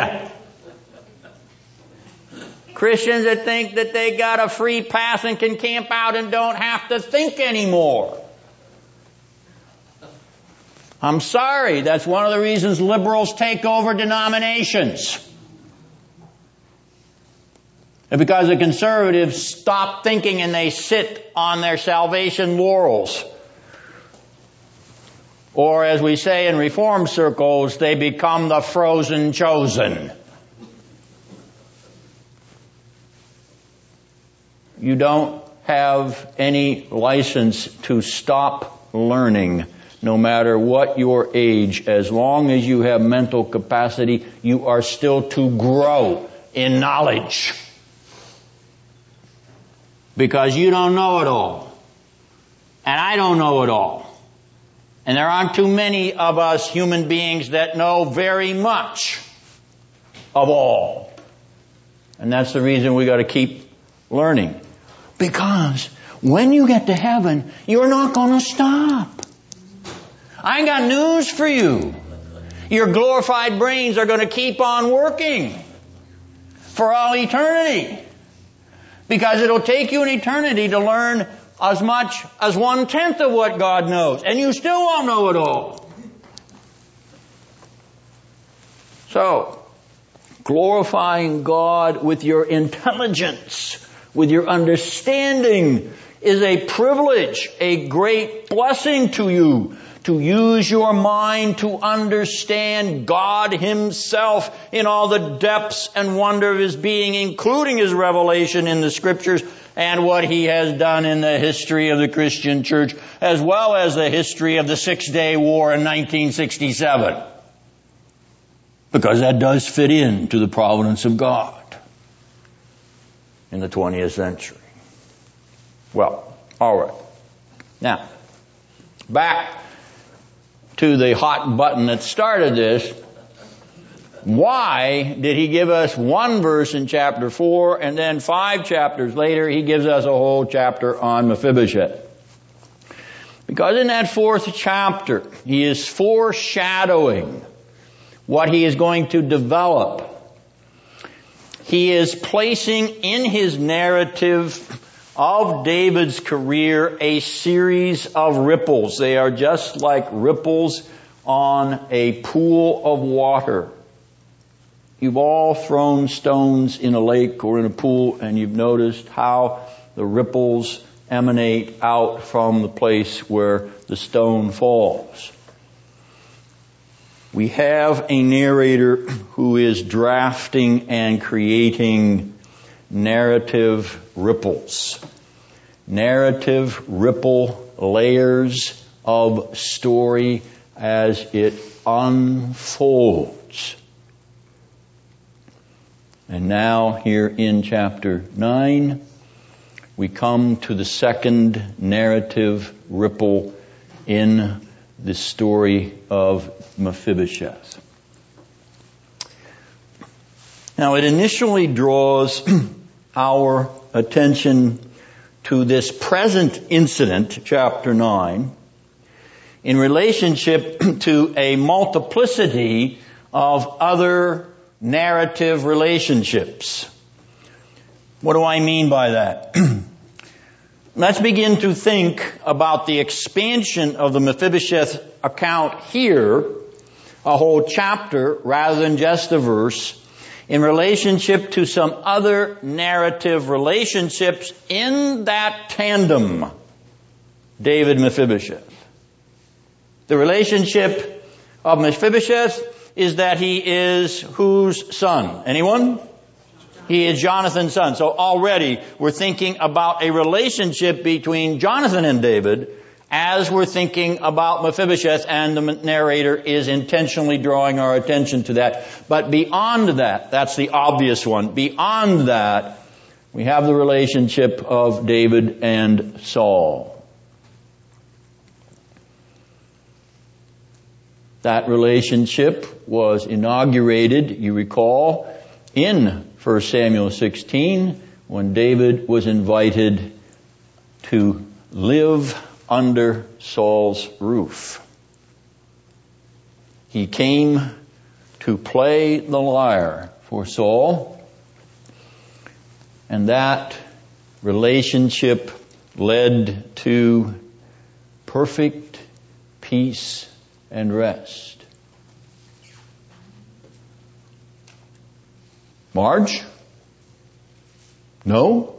Christians that think that they got a free pass and can camp out and don't have to think anymore. I'm sorry, that's one of the reasons liberals take over denominations. And because the conservatives stop thinking and they sit on their salvation laurels. Or as we say in reform circles, they become the frozen chosen. You don't have any license to stop learning no matter what your age. As long as you have mental capacity, you are still to grow in knowledge. Because you don't know it all. And I don't know it all. And there aren't too many of us human beings that know very much of all. And that's the reason we gotta keep learning. Because when you get to heaven, you're not gonna stop. I ain't got news for you. Your glorified brains are going to keep on working for all eternity. Because it'll take you an eternity to learn as much as one tenth of what God knows. And you still won't know it all. So, glorifying God with your intelligence, with your understanding, is a privilege, a great blessing to you to use your mind to understand God Himself in all the depths and wonder of His being, including His revelation in the scriptures and what He has done in the history of the Christian church, as well as the history of the Six Day War in 1967. Because that does fit in to the providence of God in the 20th century. Well, alright. Now, back to the hot button that started this. Why did he give us one verse in chapter 4 and then five chapters later he gives us a whole chapter on Mephibosheth? Because in that fourth chapter, he is foreshadowing what he is going to develop. He is placing in his narrative of David's career a series of ripples. They are just like ripples on a pool of water. You've all thrown stones in a lake or in a pool and you've noticed how the ripples emanate out from the place where the stone falls. We have a narrator who is drafting and creating narrative ripples. Narrative ripple layers of story as it unfolds. And now here in chapter 9, we come to the second narrative ripple in the story of Mephibosheth. Now it initially draws our attention to this present incident, chapter 9, in relationship to a multiplicity of other narrative relationships. What do I mean by that? Let's begin to think about the expansion of the Mephibosheth account here, a whole chapter rather than just a verse, in relationship to some other narrative relationships in that tandem, David Mephibosheth. The relationship of Mephibosheth is that he is whose son? Anyone? He is Jonathan's son. So already we're thinking about a relationship between Jonathan and David as we're thinking about Mephibosheth and the narrator is intentionally drawing our attention to that. But beyond that, that's the obvious one. Beyond that, we have the relationship of David and Saul. That relationship was inaugurated, you recall, in 1 Samuel 16 when David was invited to live under Saul's roof. He came to play the lyre for Saul, and that relationship led to perfect peace and rest. Marge? No?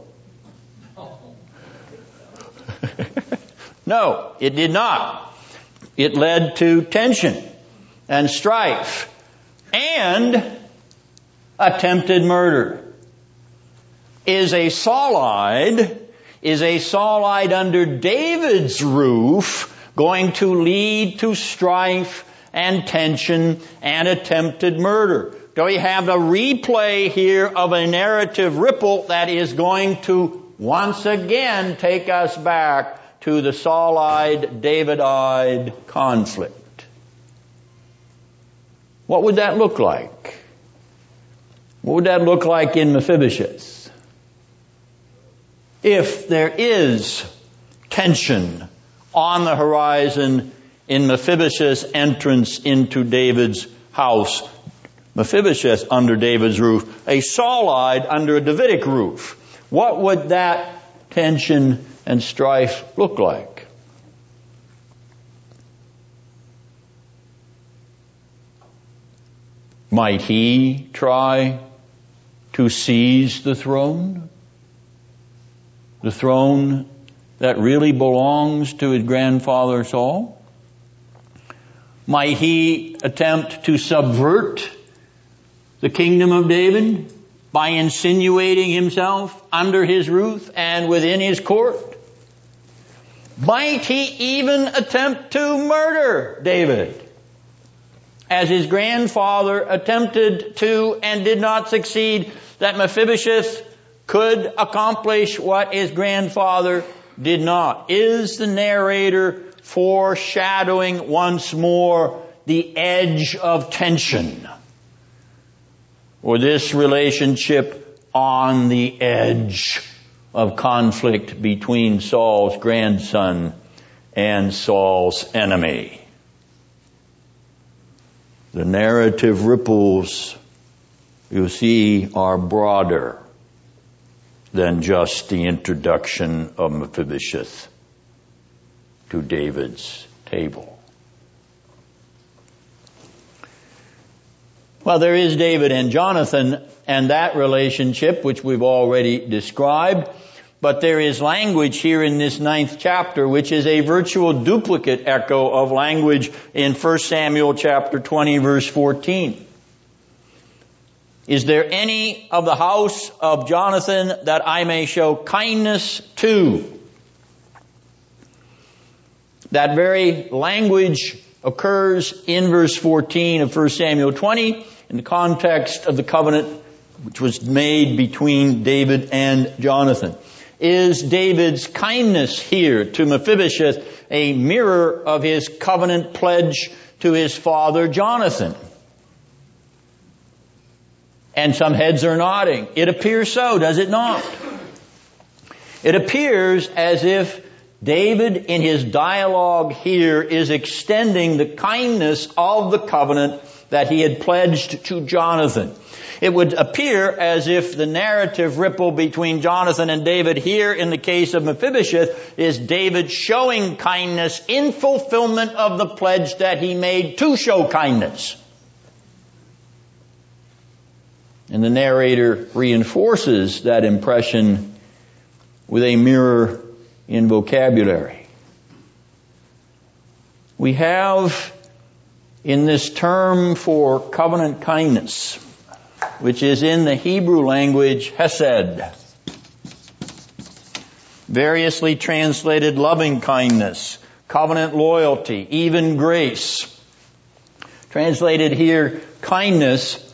no, it did not. It led to tension and strife and attempted murder. Is a Saulide, is a Saulide under David's roof going to lead to strife and tension and attempted murder? Do we have a replay here of a narrative ripple that is going to once again take us back to the Saulide, Davidide conflict? What would that look like? What would that look like in Mephibosheth? If there is tension on the horizon in Mephibosheth's entrance into David's house, Mephibosheth under David's roof, a Saulide under a Davidic roof. What would that tension and strife look like? Might he try to seize the throne? The throne that really belongs to his grandfather Saul? Might he attempt to subvert the kingdom of David by insinuating himself under his roof and within his court? Might he even attempt to murder David? As his grandfather attempted to and did not succeed, that Mephibosheth could accomplish what his grandfather did not. Is the narrator foreshadowing once more the edge of tension? or this relationship on the edge of conflict between Saul's grandson and Saul's enemy. The narrative ripples, you see, are broader than just the introduction of Mephibosheth to David's table. Well, there is David and Jonathan and that relationship, which we've already described. But there is language here in this ninth chapter, which is a virtual duplicate echo of language in 1 Samuel chapter 20 verse 14. Is there any of the house of Jonathan that I may show kindness to? That very language occurs in verse 14 of 1 Samuel 20 in the context of the covenant which was made between David and Jonathan. Is David's kindness here to Mephibosheth a mirror of his covenant pledge to his father Jonathan? And some heads are nodding. It appears so, does it not? It appears as if David in his dialogue here is extending the kindness of the covenant that he had pledged to Jonathan. It would appear as if the narrative ripple between Jonathan and David here in the case of Mephibosheth is David showing kindness in fulfillment of the pledge that he made to show kindness. And the narrator reinforces that impression with a mirror in vocabulary. We have in this term for covenant kindness, which is in the Hebrew language hesed, variously translated loving kindness, covenant loyalty, even grace. Translated here kindness,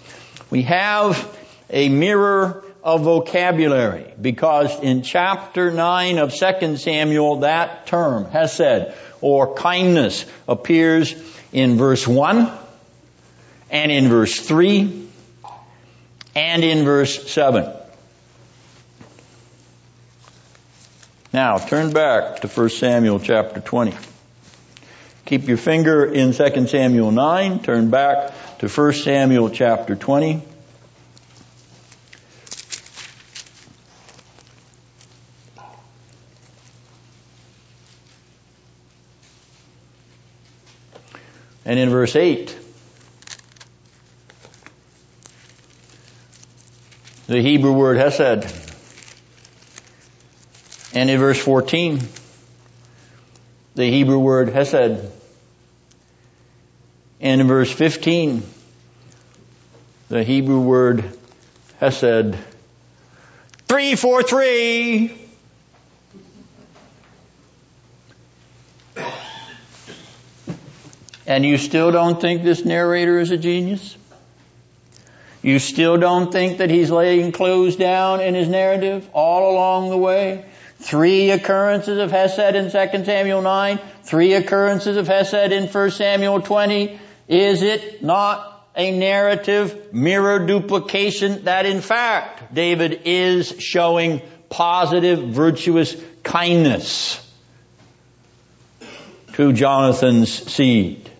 we have a mirror of vocabulary because in chapter 9 of 2 Samuel that term, hesed, or kindness appears in verse 1 and in verse 3 and in verse 7. Now turn back to 1 Samuel chapter 20. Keep your finger in 2 Samuel 9, turn back to 1 Samuel chapter 20. And in verse 8, the Hebrew word hesed. And in verse 14, the Hebrew word hesed. And in verse 15, the Hebrew word hesed. Three, four, three. And you still don't think this narrator is a genius? You still don't think that he's laying clues down in his narrative all along the way? Three occurrences of Hesed in 2 Samuel 9, three occurrences of Hesed in 1 Samuel 20. Is it not a narrative mirror duplication that in fact David is showing positive virtuous kindness to Jonathan's seed?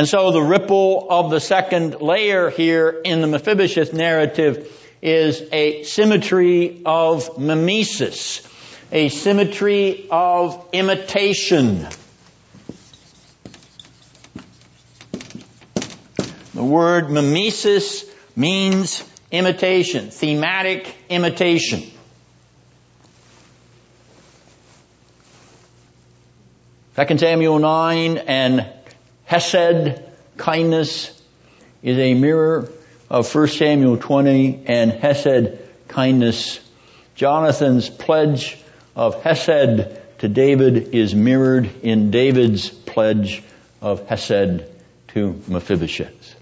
And so the ripple of the second layer here in the Mephibosheth narrative is a symmetry of mimesis, a symmetry of imitation. The word mimesis means imitation, thematic imitation. Second Samuel 9 and Hesed, kindness, is a mirror of 1 Samuel 20 and Hesed, kindness. Jonathan's pledge of Hesed to David is mirrored in David's pledge of Hesed to Mephibosheth.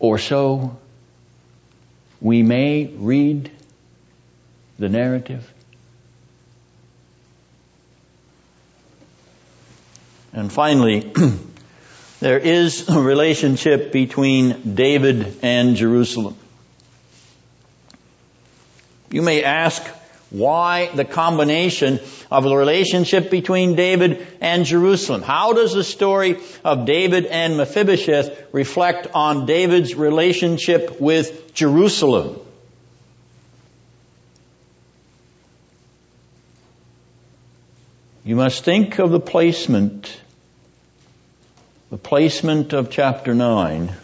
Or so we may read the narrative. And finally, there is a relationship between David and Jerusalem. You may ask why the combination of the relationship between David and Jerusalem. How does the story of David and Mephibosheth reflect on David's relationship with Jerusalem? You must think of the placement, the placement of chapter 9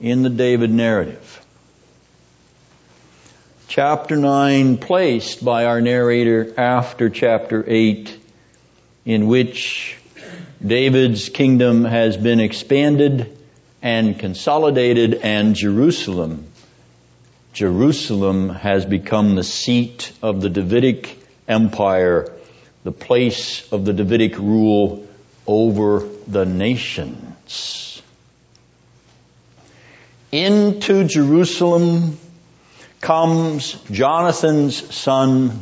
in the David narrative. Chapter 9 placed by our narrator after chapter 8 in which David's kingdom has been expanded and consolidated and Jerusalem, Jerusalem has become the seat of the Davidic empire the place of the Davidic rule over the nations. Into Jerusalem comes Jonathan's son,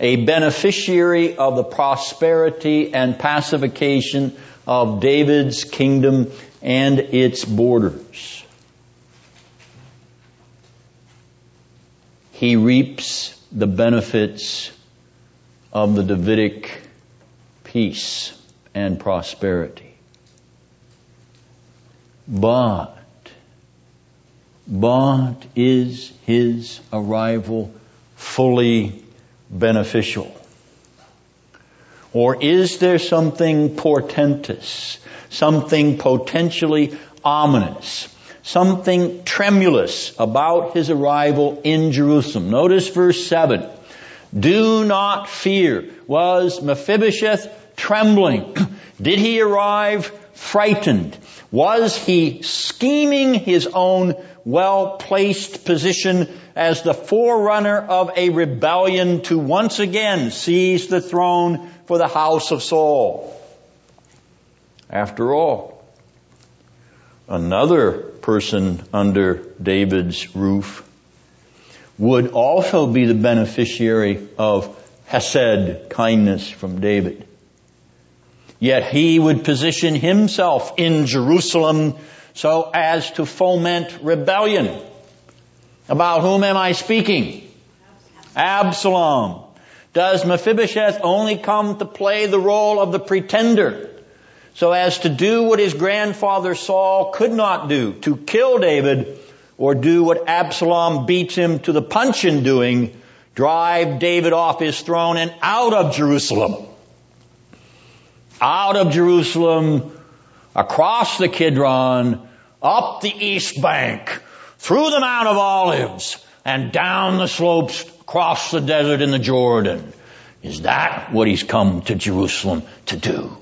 a beneficiary of the prosperity and pacification of David's kingdom and its borders. He reaps the benefits of the Davidic peace and prosperity. But, but is his arrival fully beneficial? Or is there something portentous, something potentially ominous, something tremulous about his arrival in Jerusalem? Notice verse 7. Do not fear. Was Mephibosheth trembling? Did he arrive frightened? Was he scheming his own well-placed position as the forerunner of a rebellion to once again seize the throne for the house of Saul? After all, another person under David's roof would also be the beneficiary of Hesed, kindness from David. Yet he would position himself in Jerusalem so as to foment rebellion. About whom am I speaking? Absalom. Does Mephibosheth only come to play the role of the pretender so as to do what his grandfather Saul could not do, to kill David or do what Absalom beats him to the punch in doing, drive David off his throne and out of Jerusalem. Out of Jerusalem, across the Kidron, up the east bank, through the Mount of Olives, and down the slopes, across the desert in the Jordan. Is that what he's come to Jerusalem to do?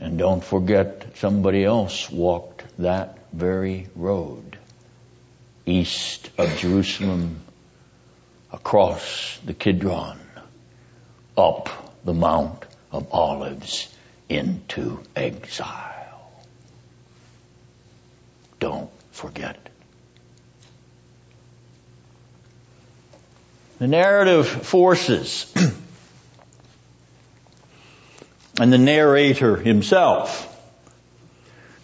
And don't forget somebody else walked that very road east of Jerusalem, across the Kidron, up the Mount of Olives into exile. Don't forget. The narrative forces and the narrator himself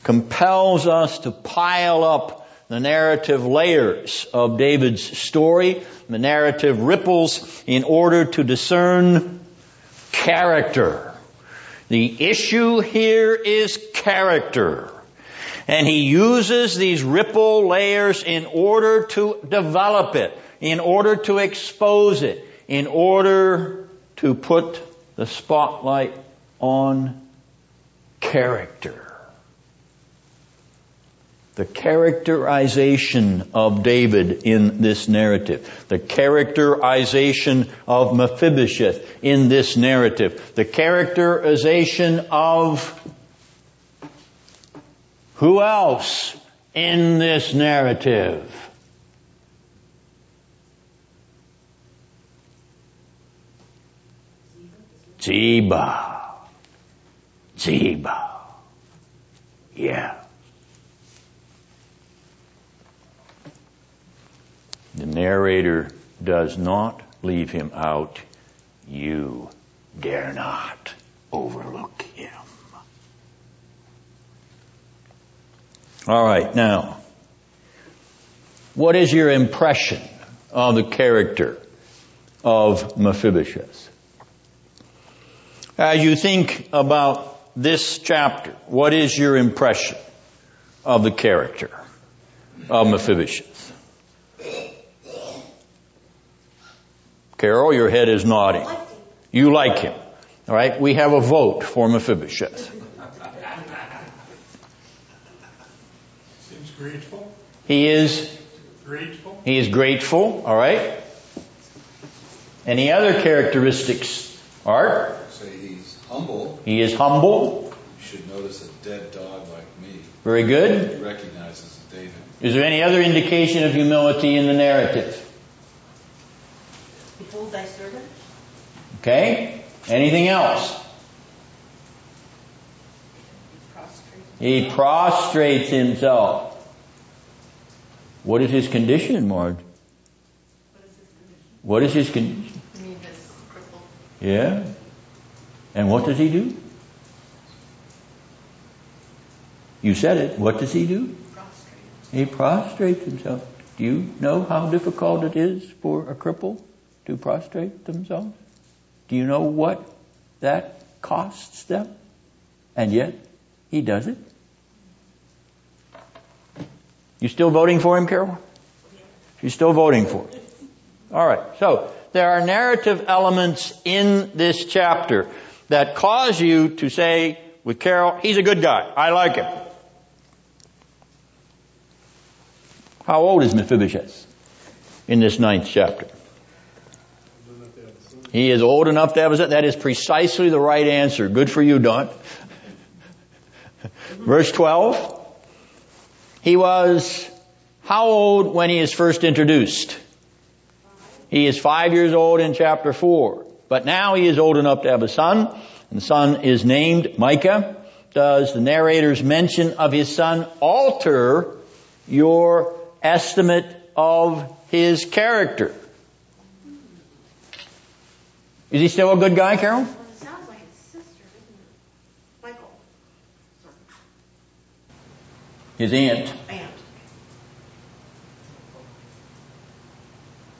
compels us to pile up the narrative layers of David's story, the narrative ripples in order to discern character. The issue here is character. And he uses these ripple layers in order to develop it, in order to expose it, in order to put the spotlight on character. The characterization of David in this narrative. The characterization of Mephibosheth in this narrative. The characterization of who else in this narrative? Ziba. Ziba. Yeah. The narrator does not leave him out. You dare not overlook him. All right, now, what is your impression of the character of Mephibosheth? As you think about this chapter, what is your impression of the character of Mephibosheth? Carol, your head is nodding. You like him. All right, we have a vote for Mephibosheth. Seems grateful, He is grateful. he is grateful, all right? Any other characteristics? Art? Say he's humble. He is humble. You should notice a dead dog like me. Very good. He recognizes David. Is there any other indication of humility in the narrative? Behold thy servant. Okay? Anything else? He prostrates himself. What is his condition, Marge? What is his condition? What is his condition? I mean, this crippled. Yeah. And what does he do? You said it. What does he do? Prostrate. He prostrates himself. Do you know how difficult it is for a cripple to prostrate themselves? Do you know what that costs them? And yet, he does it. You still voting for him, Carol? She's still voting for him. All right. So, there are narrative elements in this chapter that cause you to say with Carol, he's a good guy. I like him. How old is Mephibosheth in this ninth chapter? He is old enough to have a son. That is precisely the right answer. Good for you, Don. Verse 12. He was how old when he is first introduced? He is five years old in chapter 4. But now he is old enough to have a son, and the son is named Micah. Does the narrator's mention of his son alter your estimate of his character? Is he still a good guy, Carol? Well, it sounds like his sister, isn't it? Michal. His aunt. Aunt.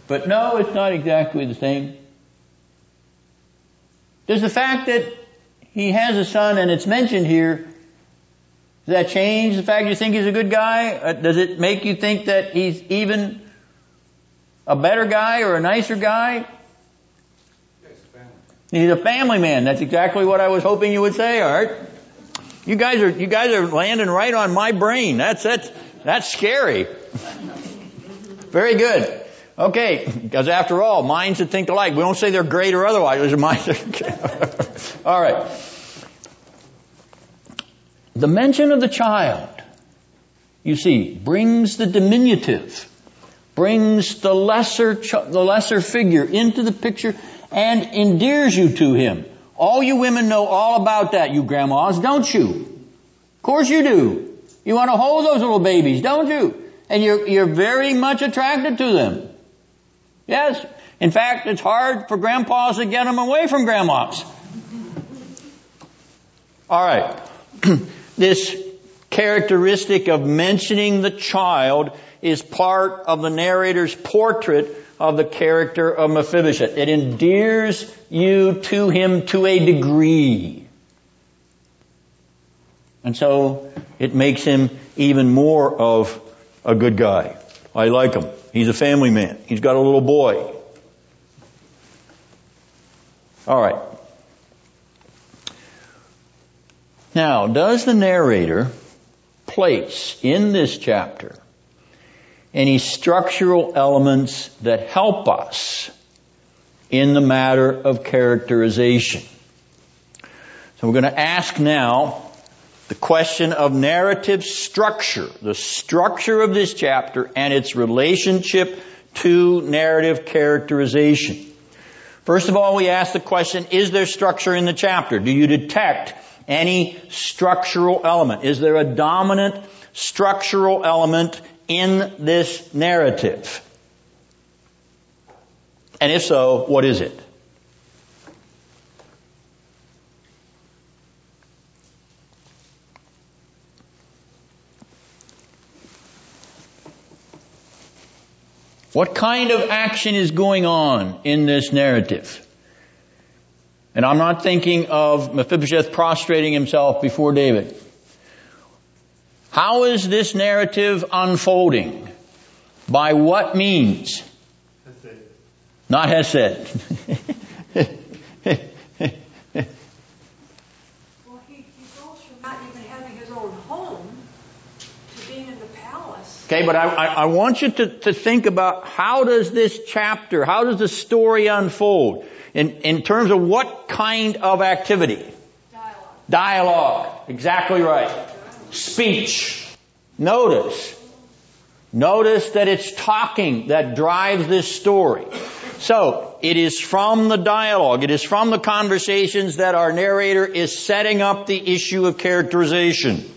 But no, it's not exactly the same. Does the fact that he has a son and it's mentioned here, does that change the fact you think he's a good guy? Uh, does it make you think that he's even a better guy or a nicer guy? He's a family man. That's exactly what I was hoping you would say, Art. You guys are, you guys are landing right on my brain. That's, that's, that's scary. Very good. Okay, because after all, minds that think alike. We don't say they're great or otherwise. Minds all right. The mention of the child, you see, brings the diminutive, brings the lesser, the lesser figure into the picture and endears you to him. All you women know all about that, you grandmas, don't you? Of course you do. You want to hold those little babies, don't you? And you're, you're very much attracted to them. Yes. In fact, it's hard for grandpas to get them away from grandmas. All right. this characteristic of mentioning the child is part of the narrator's portrait of the character of Mephibosheth. It endears you to him to a degree. And so it makes him even more of a good guy. I like him. He's a family man. He's got a little boy. All right. Now, does the narrator place in this chapter any structural elements that help us in the matter of characterization? So we're going to ask now the question of narrative structure, the structure of this chapter and its relationship to narrative characterization. First of all, we ask the question, is there structure in the chapter? Do you detect any structural element? Is there a dominant structural element in this narrative? And if so, what is it? What kind of action is going on in this narrative? And I'm not thinking of Mephibosheth prostrating himself before David. How is this narrative unfolding? By what means? It. Not Hesed. Well, he, he goes from not even having his own home to being in the palace. Okay, but I, I, I want you to, to think about how does this chapter, how does the story unfold in, in terms of what kind of activity? Dialogue. Dialogue. Exactly right. Speech. Notice. Notice that it's talking that drives this story. So, it is from the dialogue, it is from the conversations that our narrator is setting up the issue of characterization.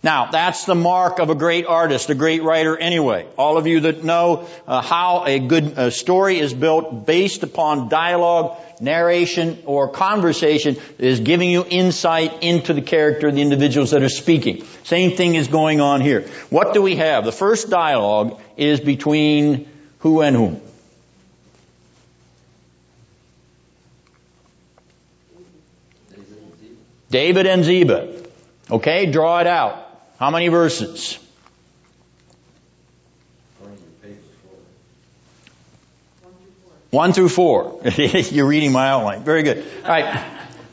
Now, that's the mark of a great artist, a great writer anyway. All of you that know uh, how a good uh, story is built based upon dialogue, narration, or conversation is giving you insight into the character of the individuals that are speaking. Same thing is going on here. What do we have? The first dialogue is between who and whom? David and Ziba. Okay, draw it out. How many verses? One through four. You're reading my outline. Very good. All right.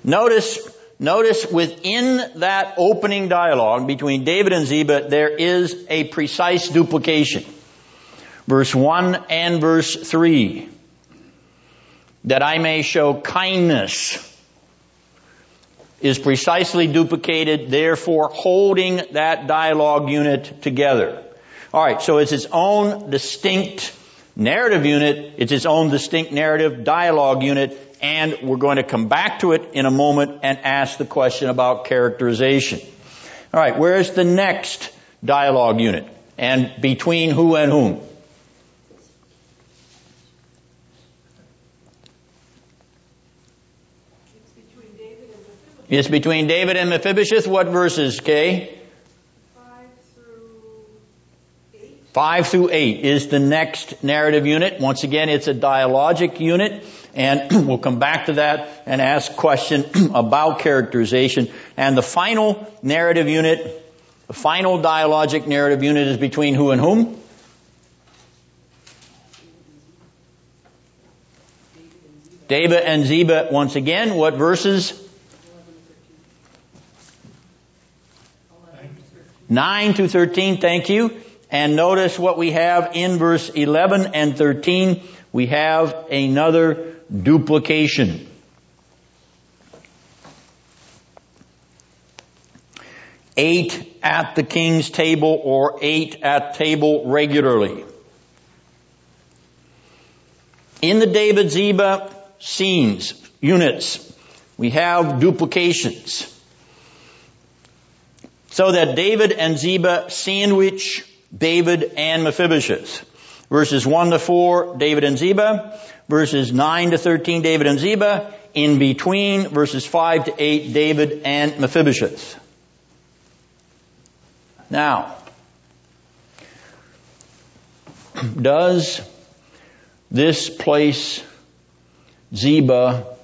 Notice, notice within that opening dialogue between David and Ziba, there is a precise duplication. Verse one and verse three. That I may show kindness is precisely duplicated, therefore holding that dialogue unit together. Alright, so it's its own distinct narrative unit, it's its own distinct narrative dialogue unit, and we're going to come back to it in a moment and ask the question about characterization. Alright, where's the next dialogue unit? And between who and whom? It's between David and Mephibosheth. It's between David and Mephibosheth. What verses, Kay? Five through eight. 5 through 8 is the next narrative unit. Once again, it's a dialogic unit, and we'll come back to that and ask question about characterization. And the final narrative unit, the final dialogic narrative unit is between who and whom? David and Ziba, once again, what verses? 9 to 13, thank you. And notice what we have in verse 11 and 13. We have another duplication. Ate at the king's table or ate at table regularly. In the David Ziba scenes, units, we have duplications. So that David and Ziba sandwich David and Mephibosheth. Verses 1 to 4, David and Ziba. Verses 9 to 13, David and Ziba. In between, verses 5 to 8, David and Mephibosheth. Now, does this place Ziba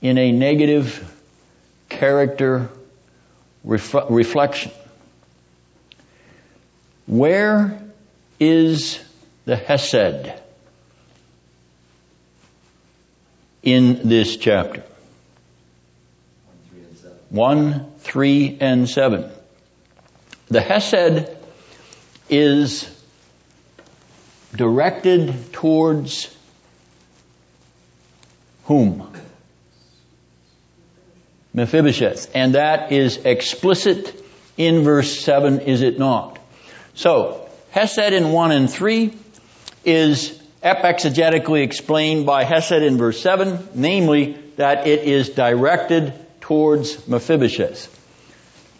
in a negative character ref- reflection? Where is the Hesed in this chapter? 1, 3, and 7. The Hesed is directed towards whom? Mephibosheth. And that is explicit in verse 7, is it not? So, Hesed in 1 and 3 is epexegetically explained by Hesed in verse 7, namely that it is directed towards Mephibosheth.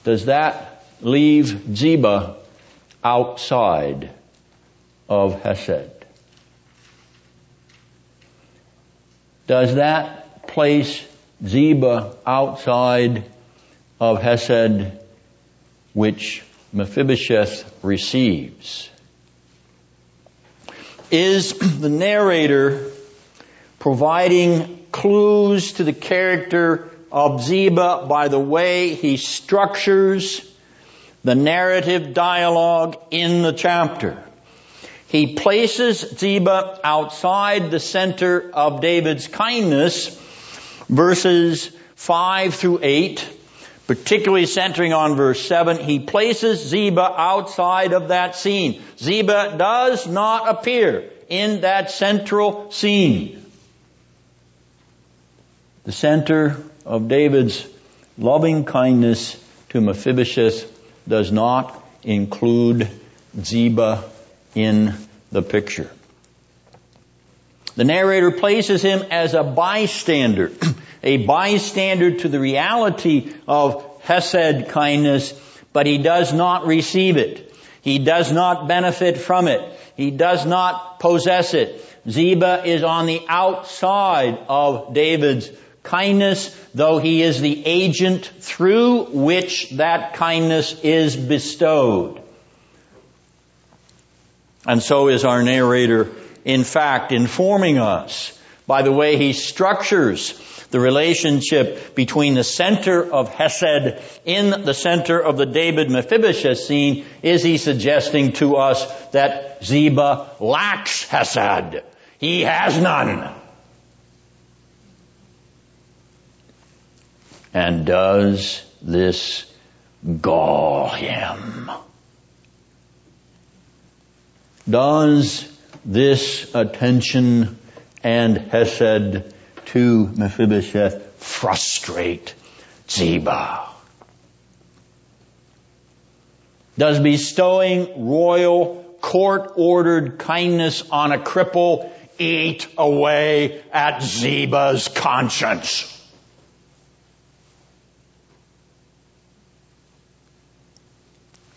Does that leave Ziba outside of Hesed? Does that place Ziba outside of Hesed, which Mephibosheth receives? is the narrator providing clues to the character of Ziba by the way he structures the narrative dialogue in the chapter. He places Ziba outside the center of David's kindness, verses 5 through 8, particularly centering on verse 7. He places Ziba outside of that scene. Ziba does not appear in that central scene. The center of David's loving kindness to Mephibosheth does not include Ziba in the picture. The narrator places him as a bystander, a bystander to the reality of Hesed kindness, but he does not receive it. He does not benefit from it. He does not possess it. Ziba is on the outside of David's kindness, though he is the agent through which that kindness is bestowed. And so is our narrator, in fact, informing us by the way he structures the relationship between the center of Hesed in the center of the David Mephibosheth scene. Is he suggesting to us that Ziba lacks Hesed? He has none. And does this gall him? Does this attention and Hesed to Mephibosheth frustrate Ziba? Does bestowing royal court ordered kindness on a cripple eat away at Ziba's conscience?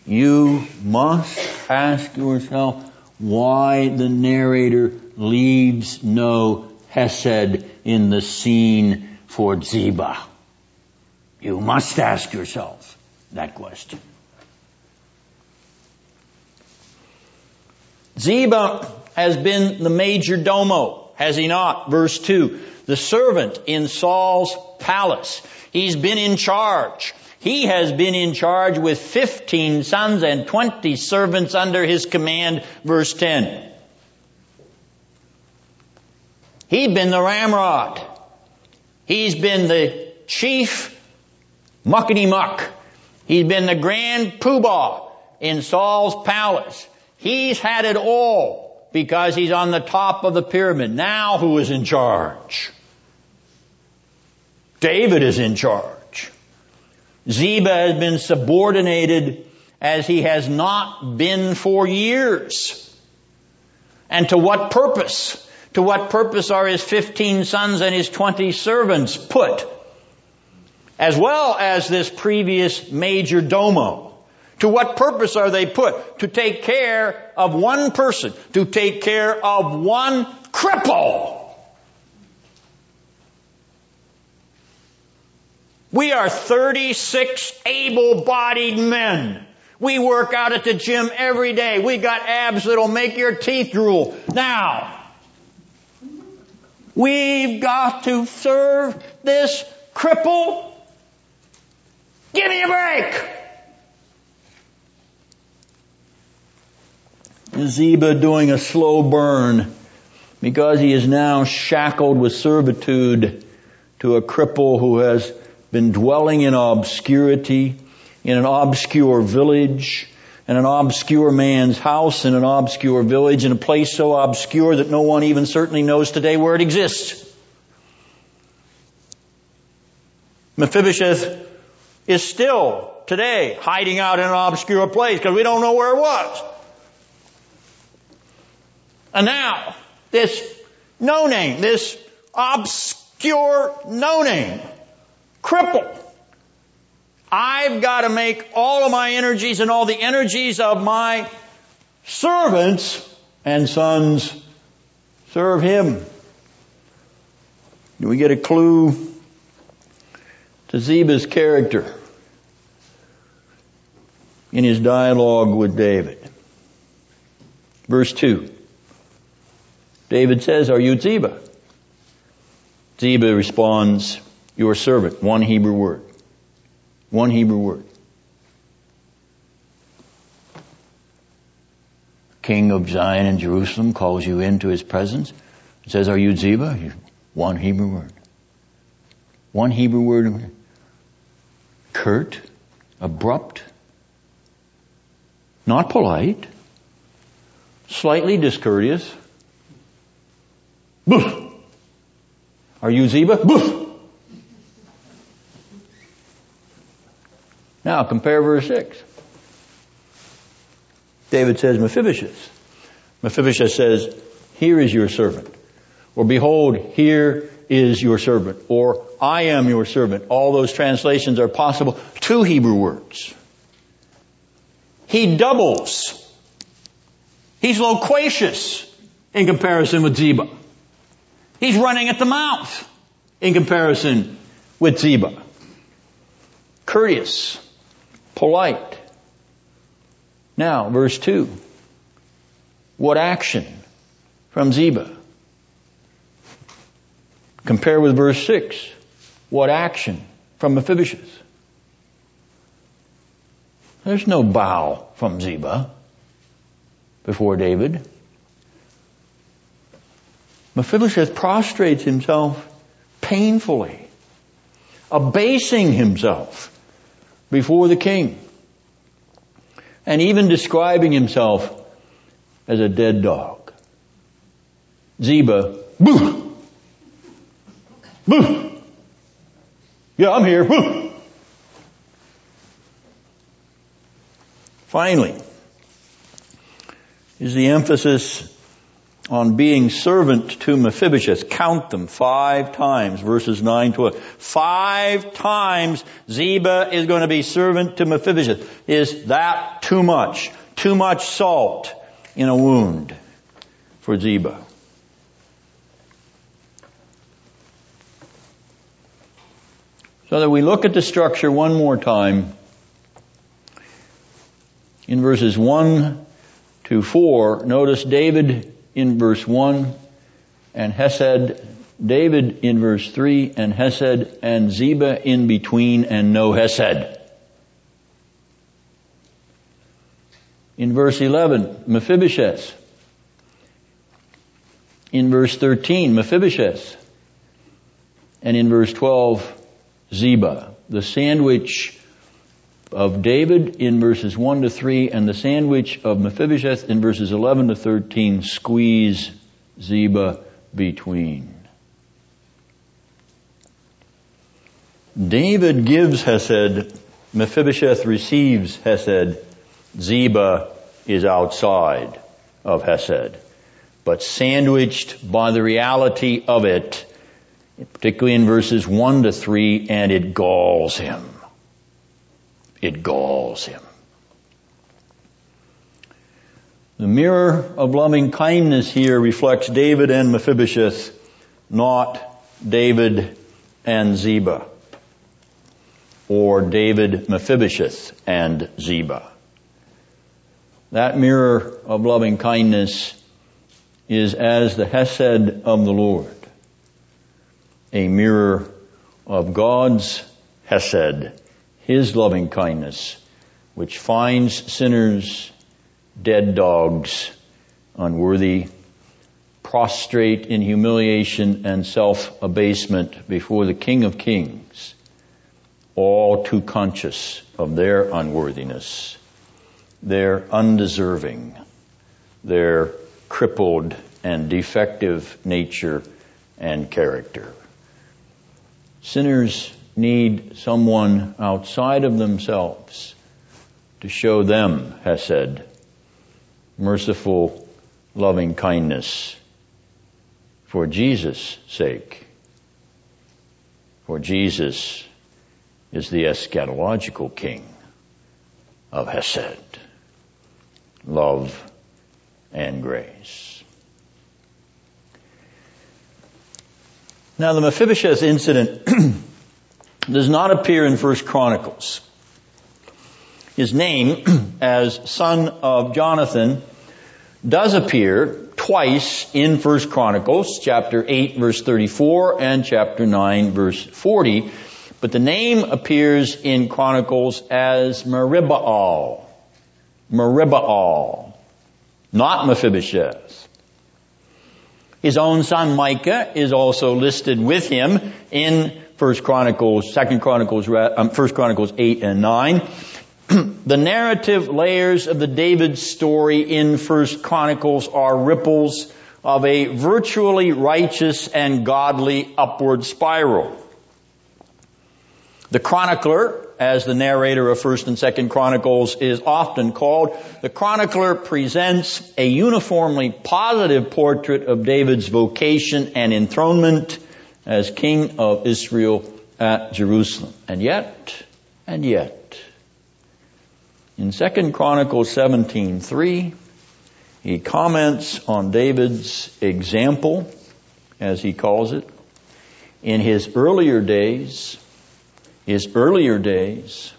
You must ask yourself why the narrator leaves no Hesed in the scene for Ziba. You must ask yourself that question. Ziba has been the major domo, has he not? Verse 2. The servant in Saul's palace. He's been in charge. He has been in charge with 15 sons and 20 servants under his command, verse 10. He'd been the ramrod. He's been the chief muckety muck. He's been the grand poobah in Saul's palace. He's had it all because he's on the top of the pyramid. Now who is in charge? David is in charge. Ziba has been subordinated as he has not been for years. And to what purpose? To what purpose are his 15 sons and his 20 servants put? As well as this previous major domo. To what purpose are they put? To take care of one person. To take care of one cripple. We are 36 able-bodied men. We work out at the gym every day. We got abs that'll make your teeth drool. Now, we've got to serve this cripple. Give me a break. Ziba doing a slow burn because he is now shackled with servitude to a cripple who has been dwelling in obscurity, in an obscure village, in an obscure man's house, in an obscure village, in a place so obscure that no one even certainly knows today where it exists. Mephibosheth is still today hiding out in an obscure place because we don't know where it was. And now, this no name, this obscure no name, cripple. I've got to make all of my energies and all the energies of my servants and sons serve him. Do we get a clue to Ziba's character in his dialogue with David? Verse 2. David says, are you Ziba? Ziba responds, your servant. One Hebrew word. One Hebrew word. King of Zion and Jerusalem calls you into his presence. It says, are you Ziba? One Hebrew word. One Hebrew word. Curt, abrupt, not polite, slightly discourteous. Are you Ziba? Now compare verse 6. David says, Mephibosheth. Mephibosheth says, here is your servant. Or behold, here is your servant. Or I am your servant. All those translations are possible. Two Hebrew words. He doubles. He's loquacious in comparison with Ziba. He's running at the mouth in comparison with Ziba. Courteous, polite. Now, verse 2. What action from Ziba? Compare with verse 6. What action from Mephibosheth? There's no bow from Ziba before David. Mephibosheth prostrates himself painfully, abasing himself before the king, and even describing himself as a dead dog. Ziba, boo! Boo! Yeah, I'm here. Boo! Finally, is the emphasis on being servant to Mephibosheth. Count them five times, verses 9 to 11. Five times Ziba is going to be servant to Mephibosheth. Is that too much? Too much salt in a wound for Ziba. So that we look at the structure one more time in verses 1 to 4, notice David in verse 1 and Hesed, David in verse 3 and Hesed and Ziba in between and no Hesed. In verse 11, Mephibosheth. In verse 13, Mephibosheth. And in verse 12, Ziba. The sandwich of David in verses 1 to 3 and the sandwich of Mephibosheth in verses 11 to 13 squeeze Ziba between. David gives Hesed, Mephibosheth receives Hesed, Ziba is outside of Hesed. But sandwiched by the reality of it, particularly in verses 1 to 3, and it galls him. It galls him. The mirror of loving kindness here reflects David and Mephibosheth, not David and Ziba, or David, Mephibosheth, and Ziba. That mirror of loving kindness is as the Hesed of the Lord, a mirror of God's Hesed, His loving kindness, which finds sinners, dead dogs, unworthy, prostrate in humiliation and self-abasement before the King of Kings, all too conscious of their unworthiness their undeserving, their crippled and defective nature and character. Sinners need someone outside of themselves to show them Hesed, merciful, loving kindness for Jesus' sake. For Jesus is the eschatological king of Hesed love, and grace. Now the Mephibosheth incident does not appear in First Chronicles. His name as son of Jonathan does appear twice in First Chronicles, chapter 8 verse 34 and chapter 9 verse 40, but the name appears in Chronicles as Meribbaal. Meribbaal. Not Mephibosheth. His own son Micah is also listed with him in First Chronicles, Second Chronicles, um, First Chronicles 8 and 9. the narrative layers of the David story in First Chronicles are ripples of a virtually righteous and godly upward spiral. The chronicler, as the narrator of First and Second Chronicles is often called, the chronicler presents a uniformly positive portrait of David's vocation and enthronement as king of Israel at Jerusalem. And yet, and yet, in 2 Chronicles 17:3, he comments on David's example, as he calls it, in his earlier days, his earlier days,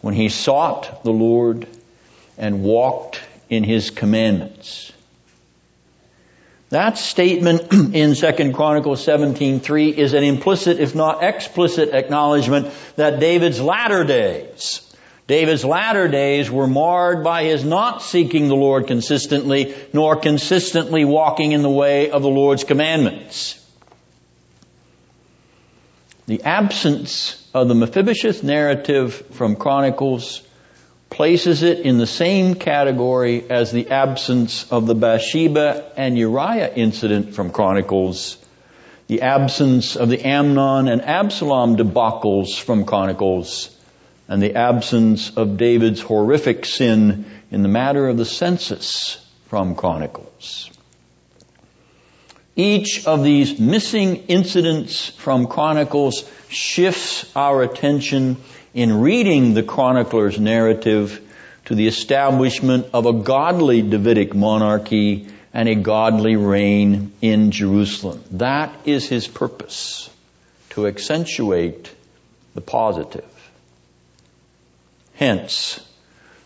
when he sought the Lord and walked in his commandments. That statement in 2 Chronicles 17:3 is an implicit if not explicit acknowledgement that David's latter days David's latter days were marred by his not seeking the Lord consistently, nor consistently walking in the way of the Lord's commandments. The absence of the Mephibosheth narrative from Chronicles places it in the same category as the absence of the Bathsheba and Uriah incident from Chronicles, the absence of the Amnon and Absalom debacles from Chronicles, and the absence of David's horrific sin in the matter of the census from Chronicles. Each of these missing incidents from Chronicles shifts our attention in reading the chronicler's narrative to the establishment of a godly Davidic monarchy and a godly reign in Jerusalem. That is his purpose, to accentuate the positive. Hence,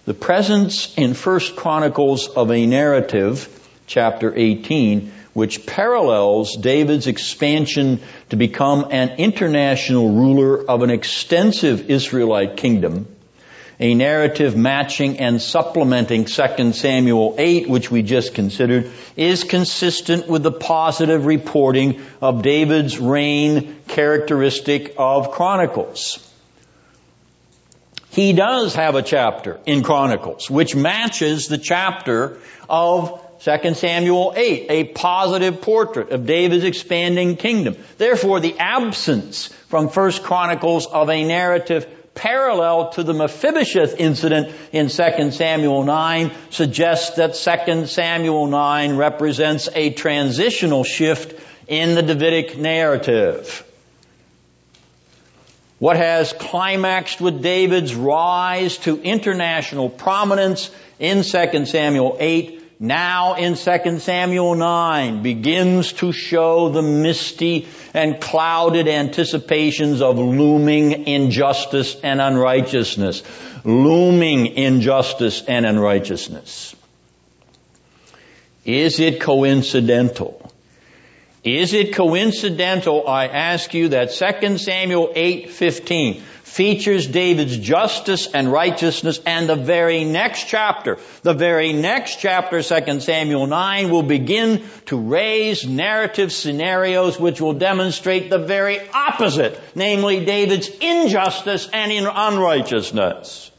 the presence in First Chronicles of a narrative, chapter 18, which parallels David's expansion to become an international ruler of an extensive Israelite kingdom, a narrative matching and supplementing 2 Samuel 8, which we just considered, is consistent with the positive reporting of David's reign characteristic of Chronicles. He does have a chapter in Chronicles which matches the chapter of 2 Samuel 8, a positive portrait of David's expanding kingdom. Therefore, the absence from 1 Chronicles of a narrative parallel to the Mephibosheth incident in 2 Samuel 9 suggests that 2 Samuel 9 represents a transitional shift in the Davidic narrative. What has climaxed with David's rise to international prominence in 2 Samuel 8, now in 2 Samuel 9, begins to show the misty and clouded anticipations of looming injustice and unrighteousness. Looming injustice and unrighteousness. Is it coincidental is it coincidental, I ask you, that 2 Samuel 8:15 features David's justice and righteousness and the very next chapter, the very next chapter, 2 Samuel 9, will begin to raise narrative scenarios which will demonstrate the very opposite, namely David's injustice and unrighteousness.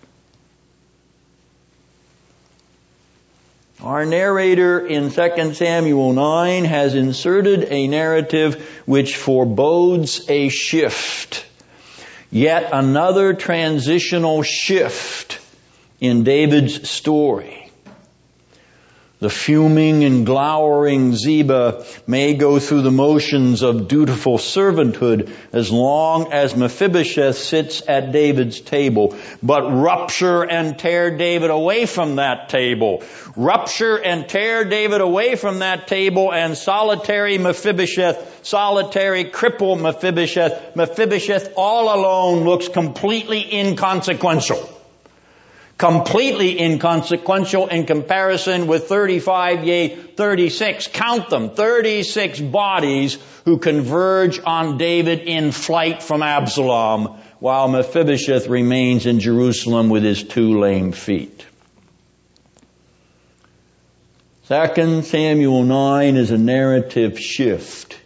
Our narrator in 2 Samuel 9 has inserted a narrative which forebodes a shift. Yet another transitional shift in David's story. The fuming and glowering Ziba may go through the motions of dutiful servanthood as long as Mephibosheth sits at David's table, but rupture and tear David away from that table. Rupture and tear David away from that table and solitary Mephibosheth, solitary cripple Mephibosheth, Mephibosheth all alone looks completely inconsequential completely inconsequential in comparison with 35, yea, 36. Count them. 36 bodies who converge on David in flight from Absalom while Mephibosheth remains in Jerusalem with his two lame feet. Second Samuel 9 is a narrative shift.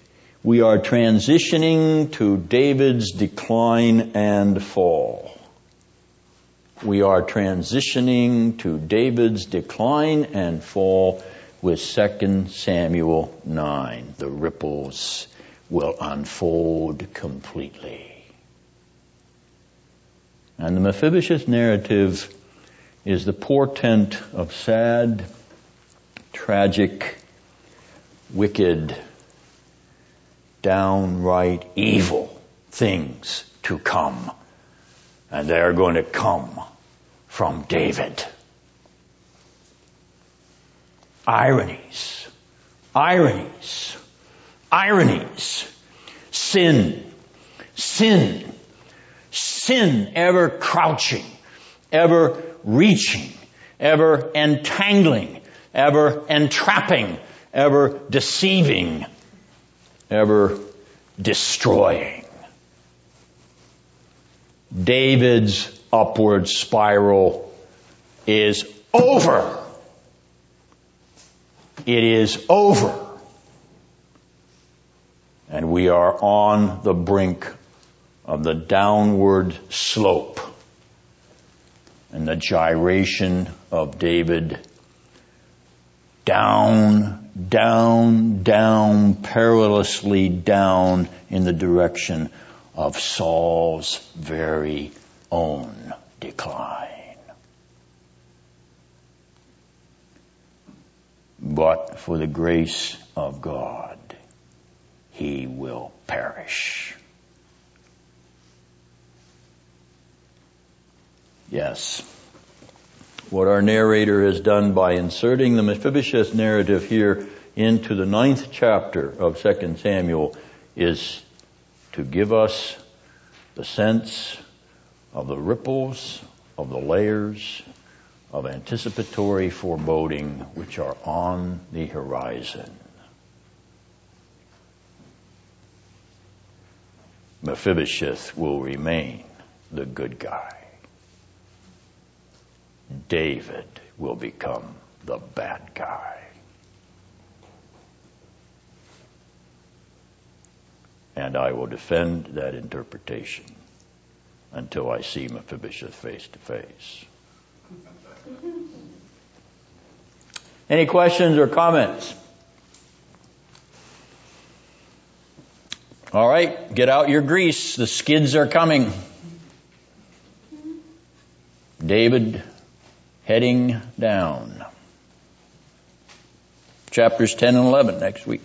We are transitioning to David's decline and fall. We are transitioning to David's decline and fall with 2 Samuel 9. The ripples will unfold completely. And the Mephibosheth narrative is the portent of sad, tragic, wicked, downright evil things to come. And they're going to come from David. Ironies, ironies, ironies, sin, sin, sin ever crouching, ever reaching, ever entangling, ever entrapping, ever deceiving, ever destroying. David's upward spiral is over. It is over. And we are on the brink of the downward slope and the gyration of David down, down, down, perilously down in the direction of Saul's very own decline. But for the grace of God, he will perish. Yes. What our narrator has done by inserting the Mephibosheth narrative here into the ninth chapter of 2 Samuel is to give us the sense of the ripples, of the layers, of anticipatory foreboding which are on the horizon. Mephibosheth will remain the good guy. David will become the bad guy. And I will defend that interpretation until I see Mephibosheth face to face. Any questions or comments? All right, get out your grease. The skids are coming. David heading down. Chapters 10 and 11 next week.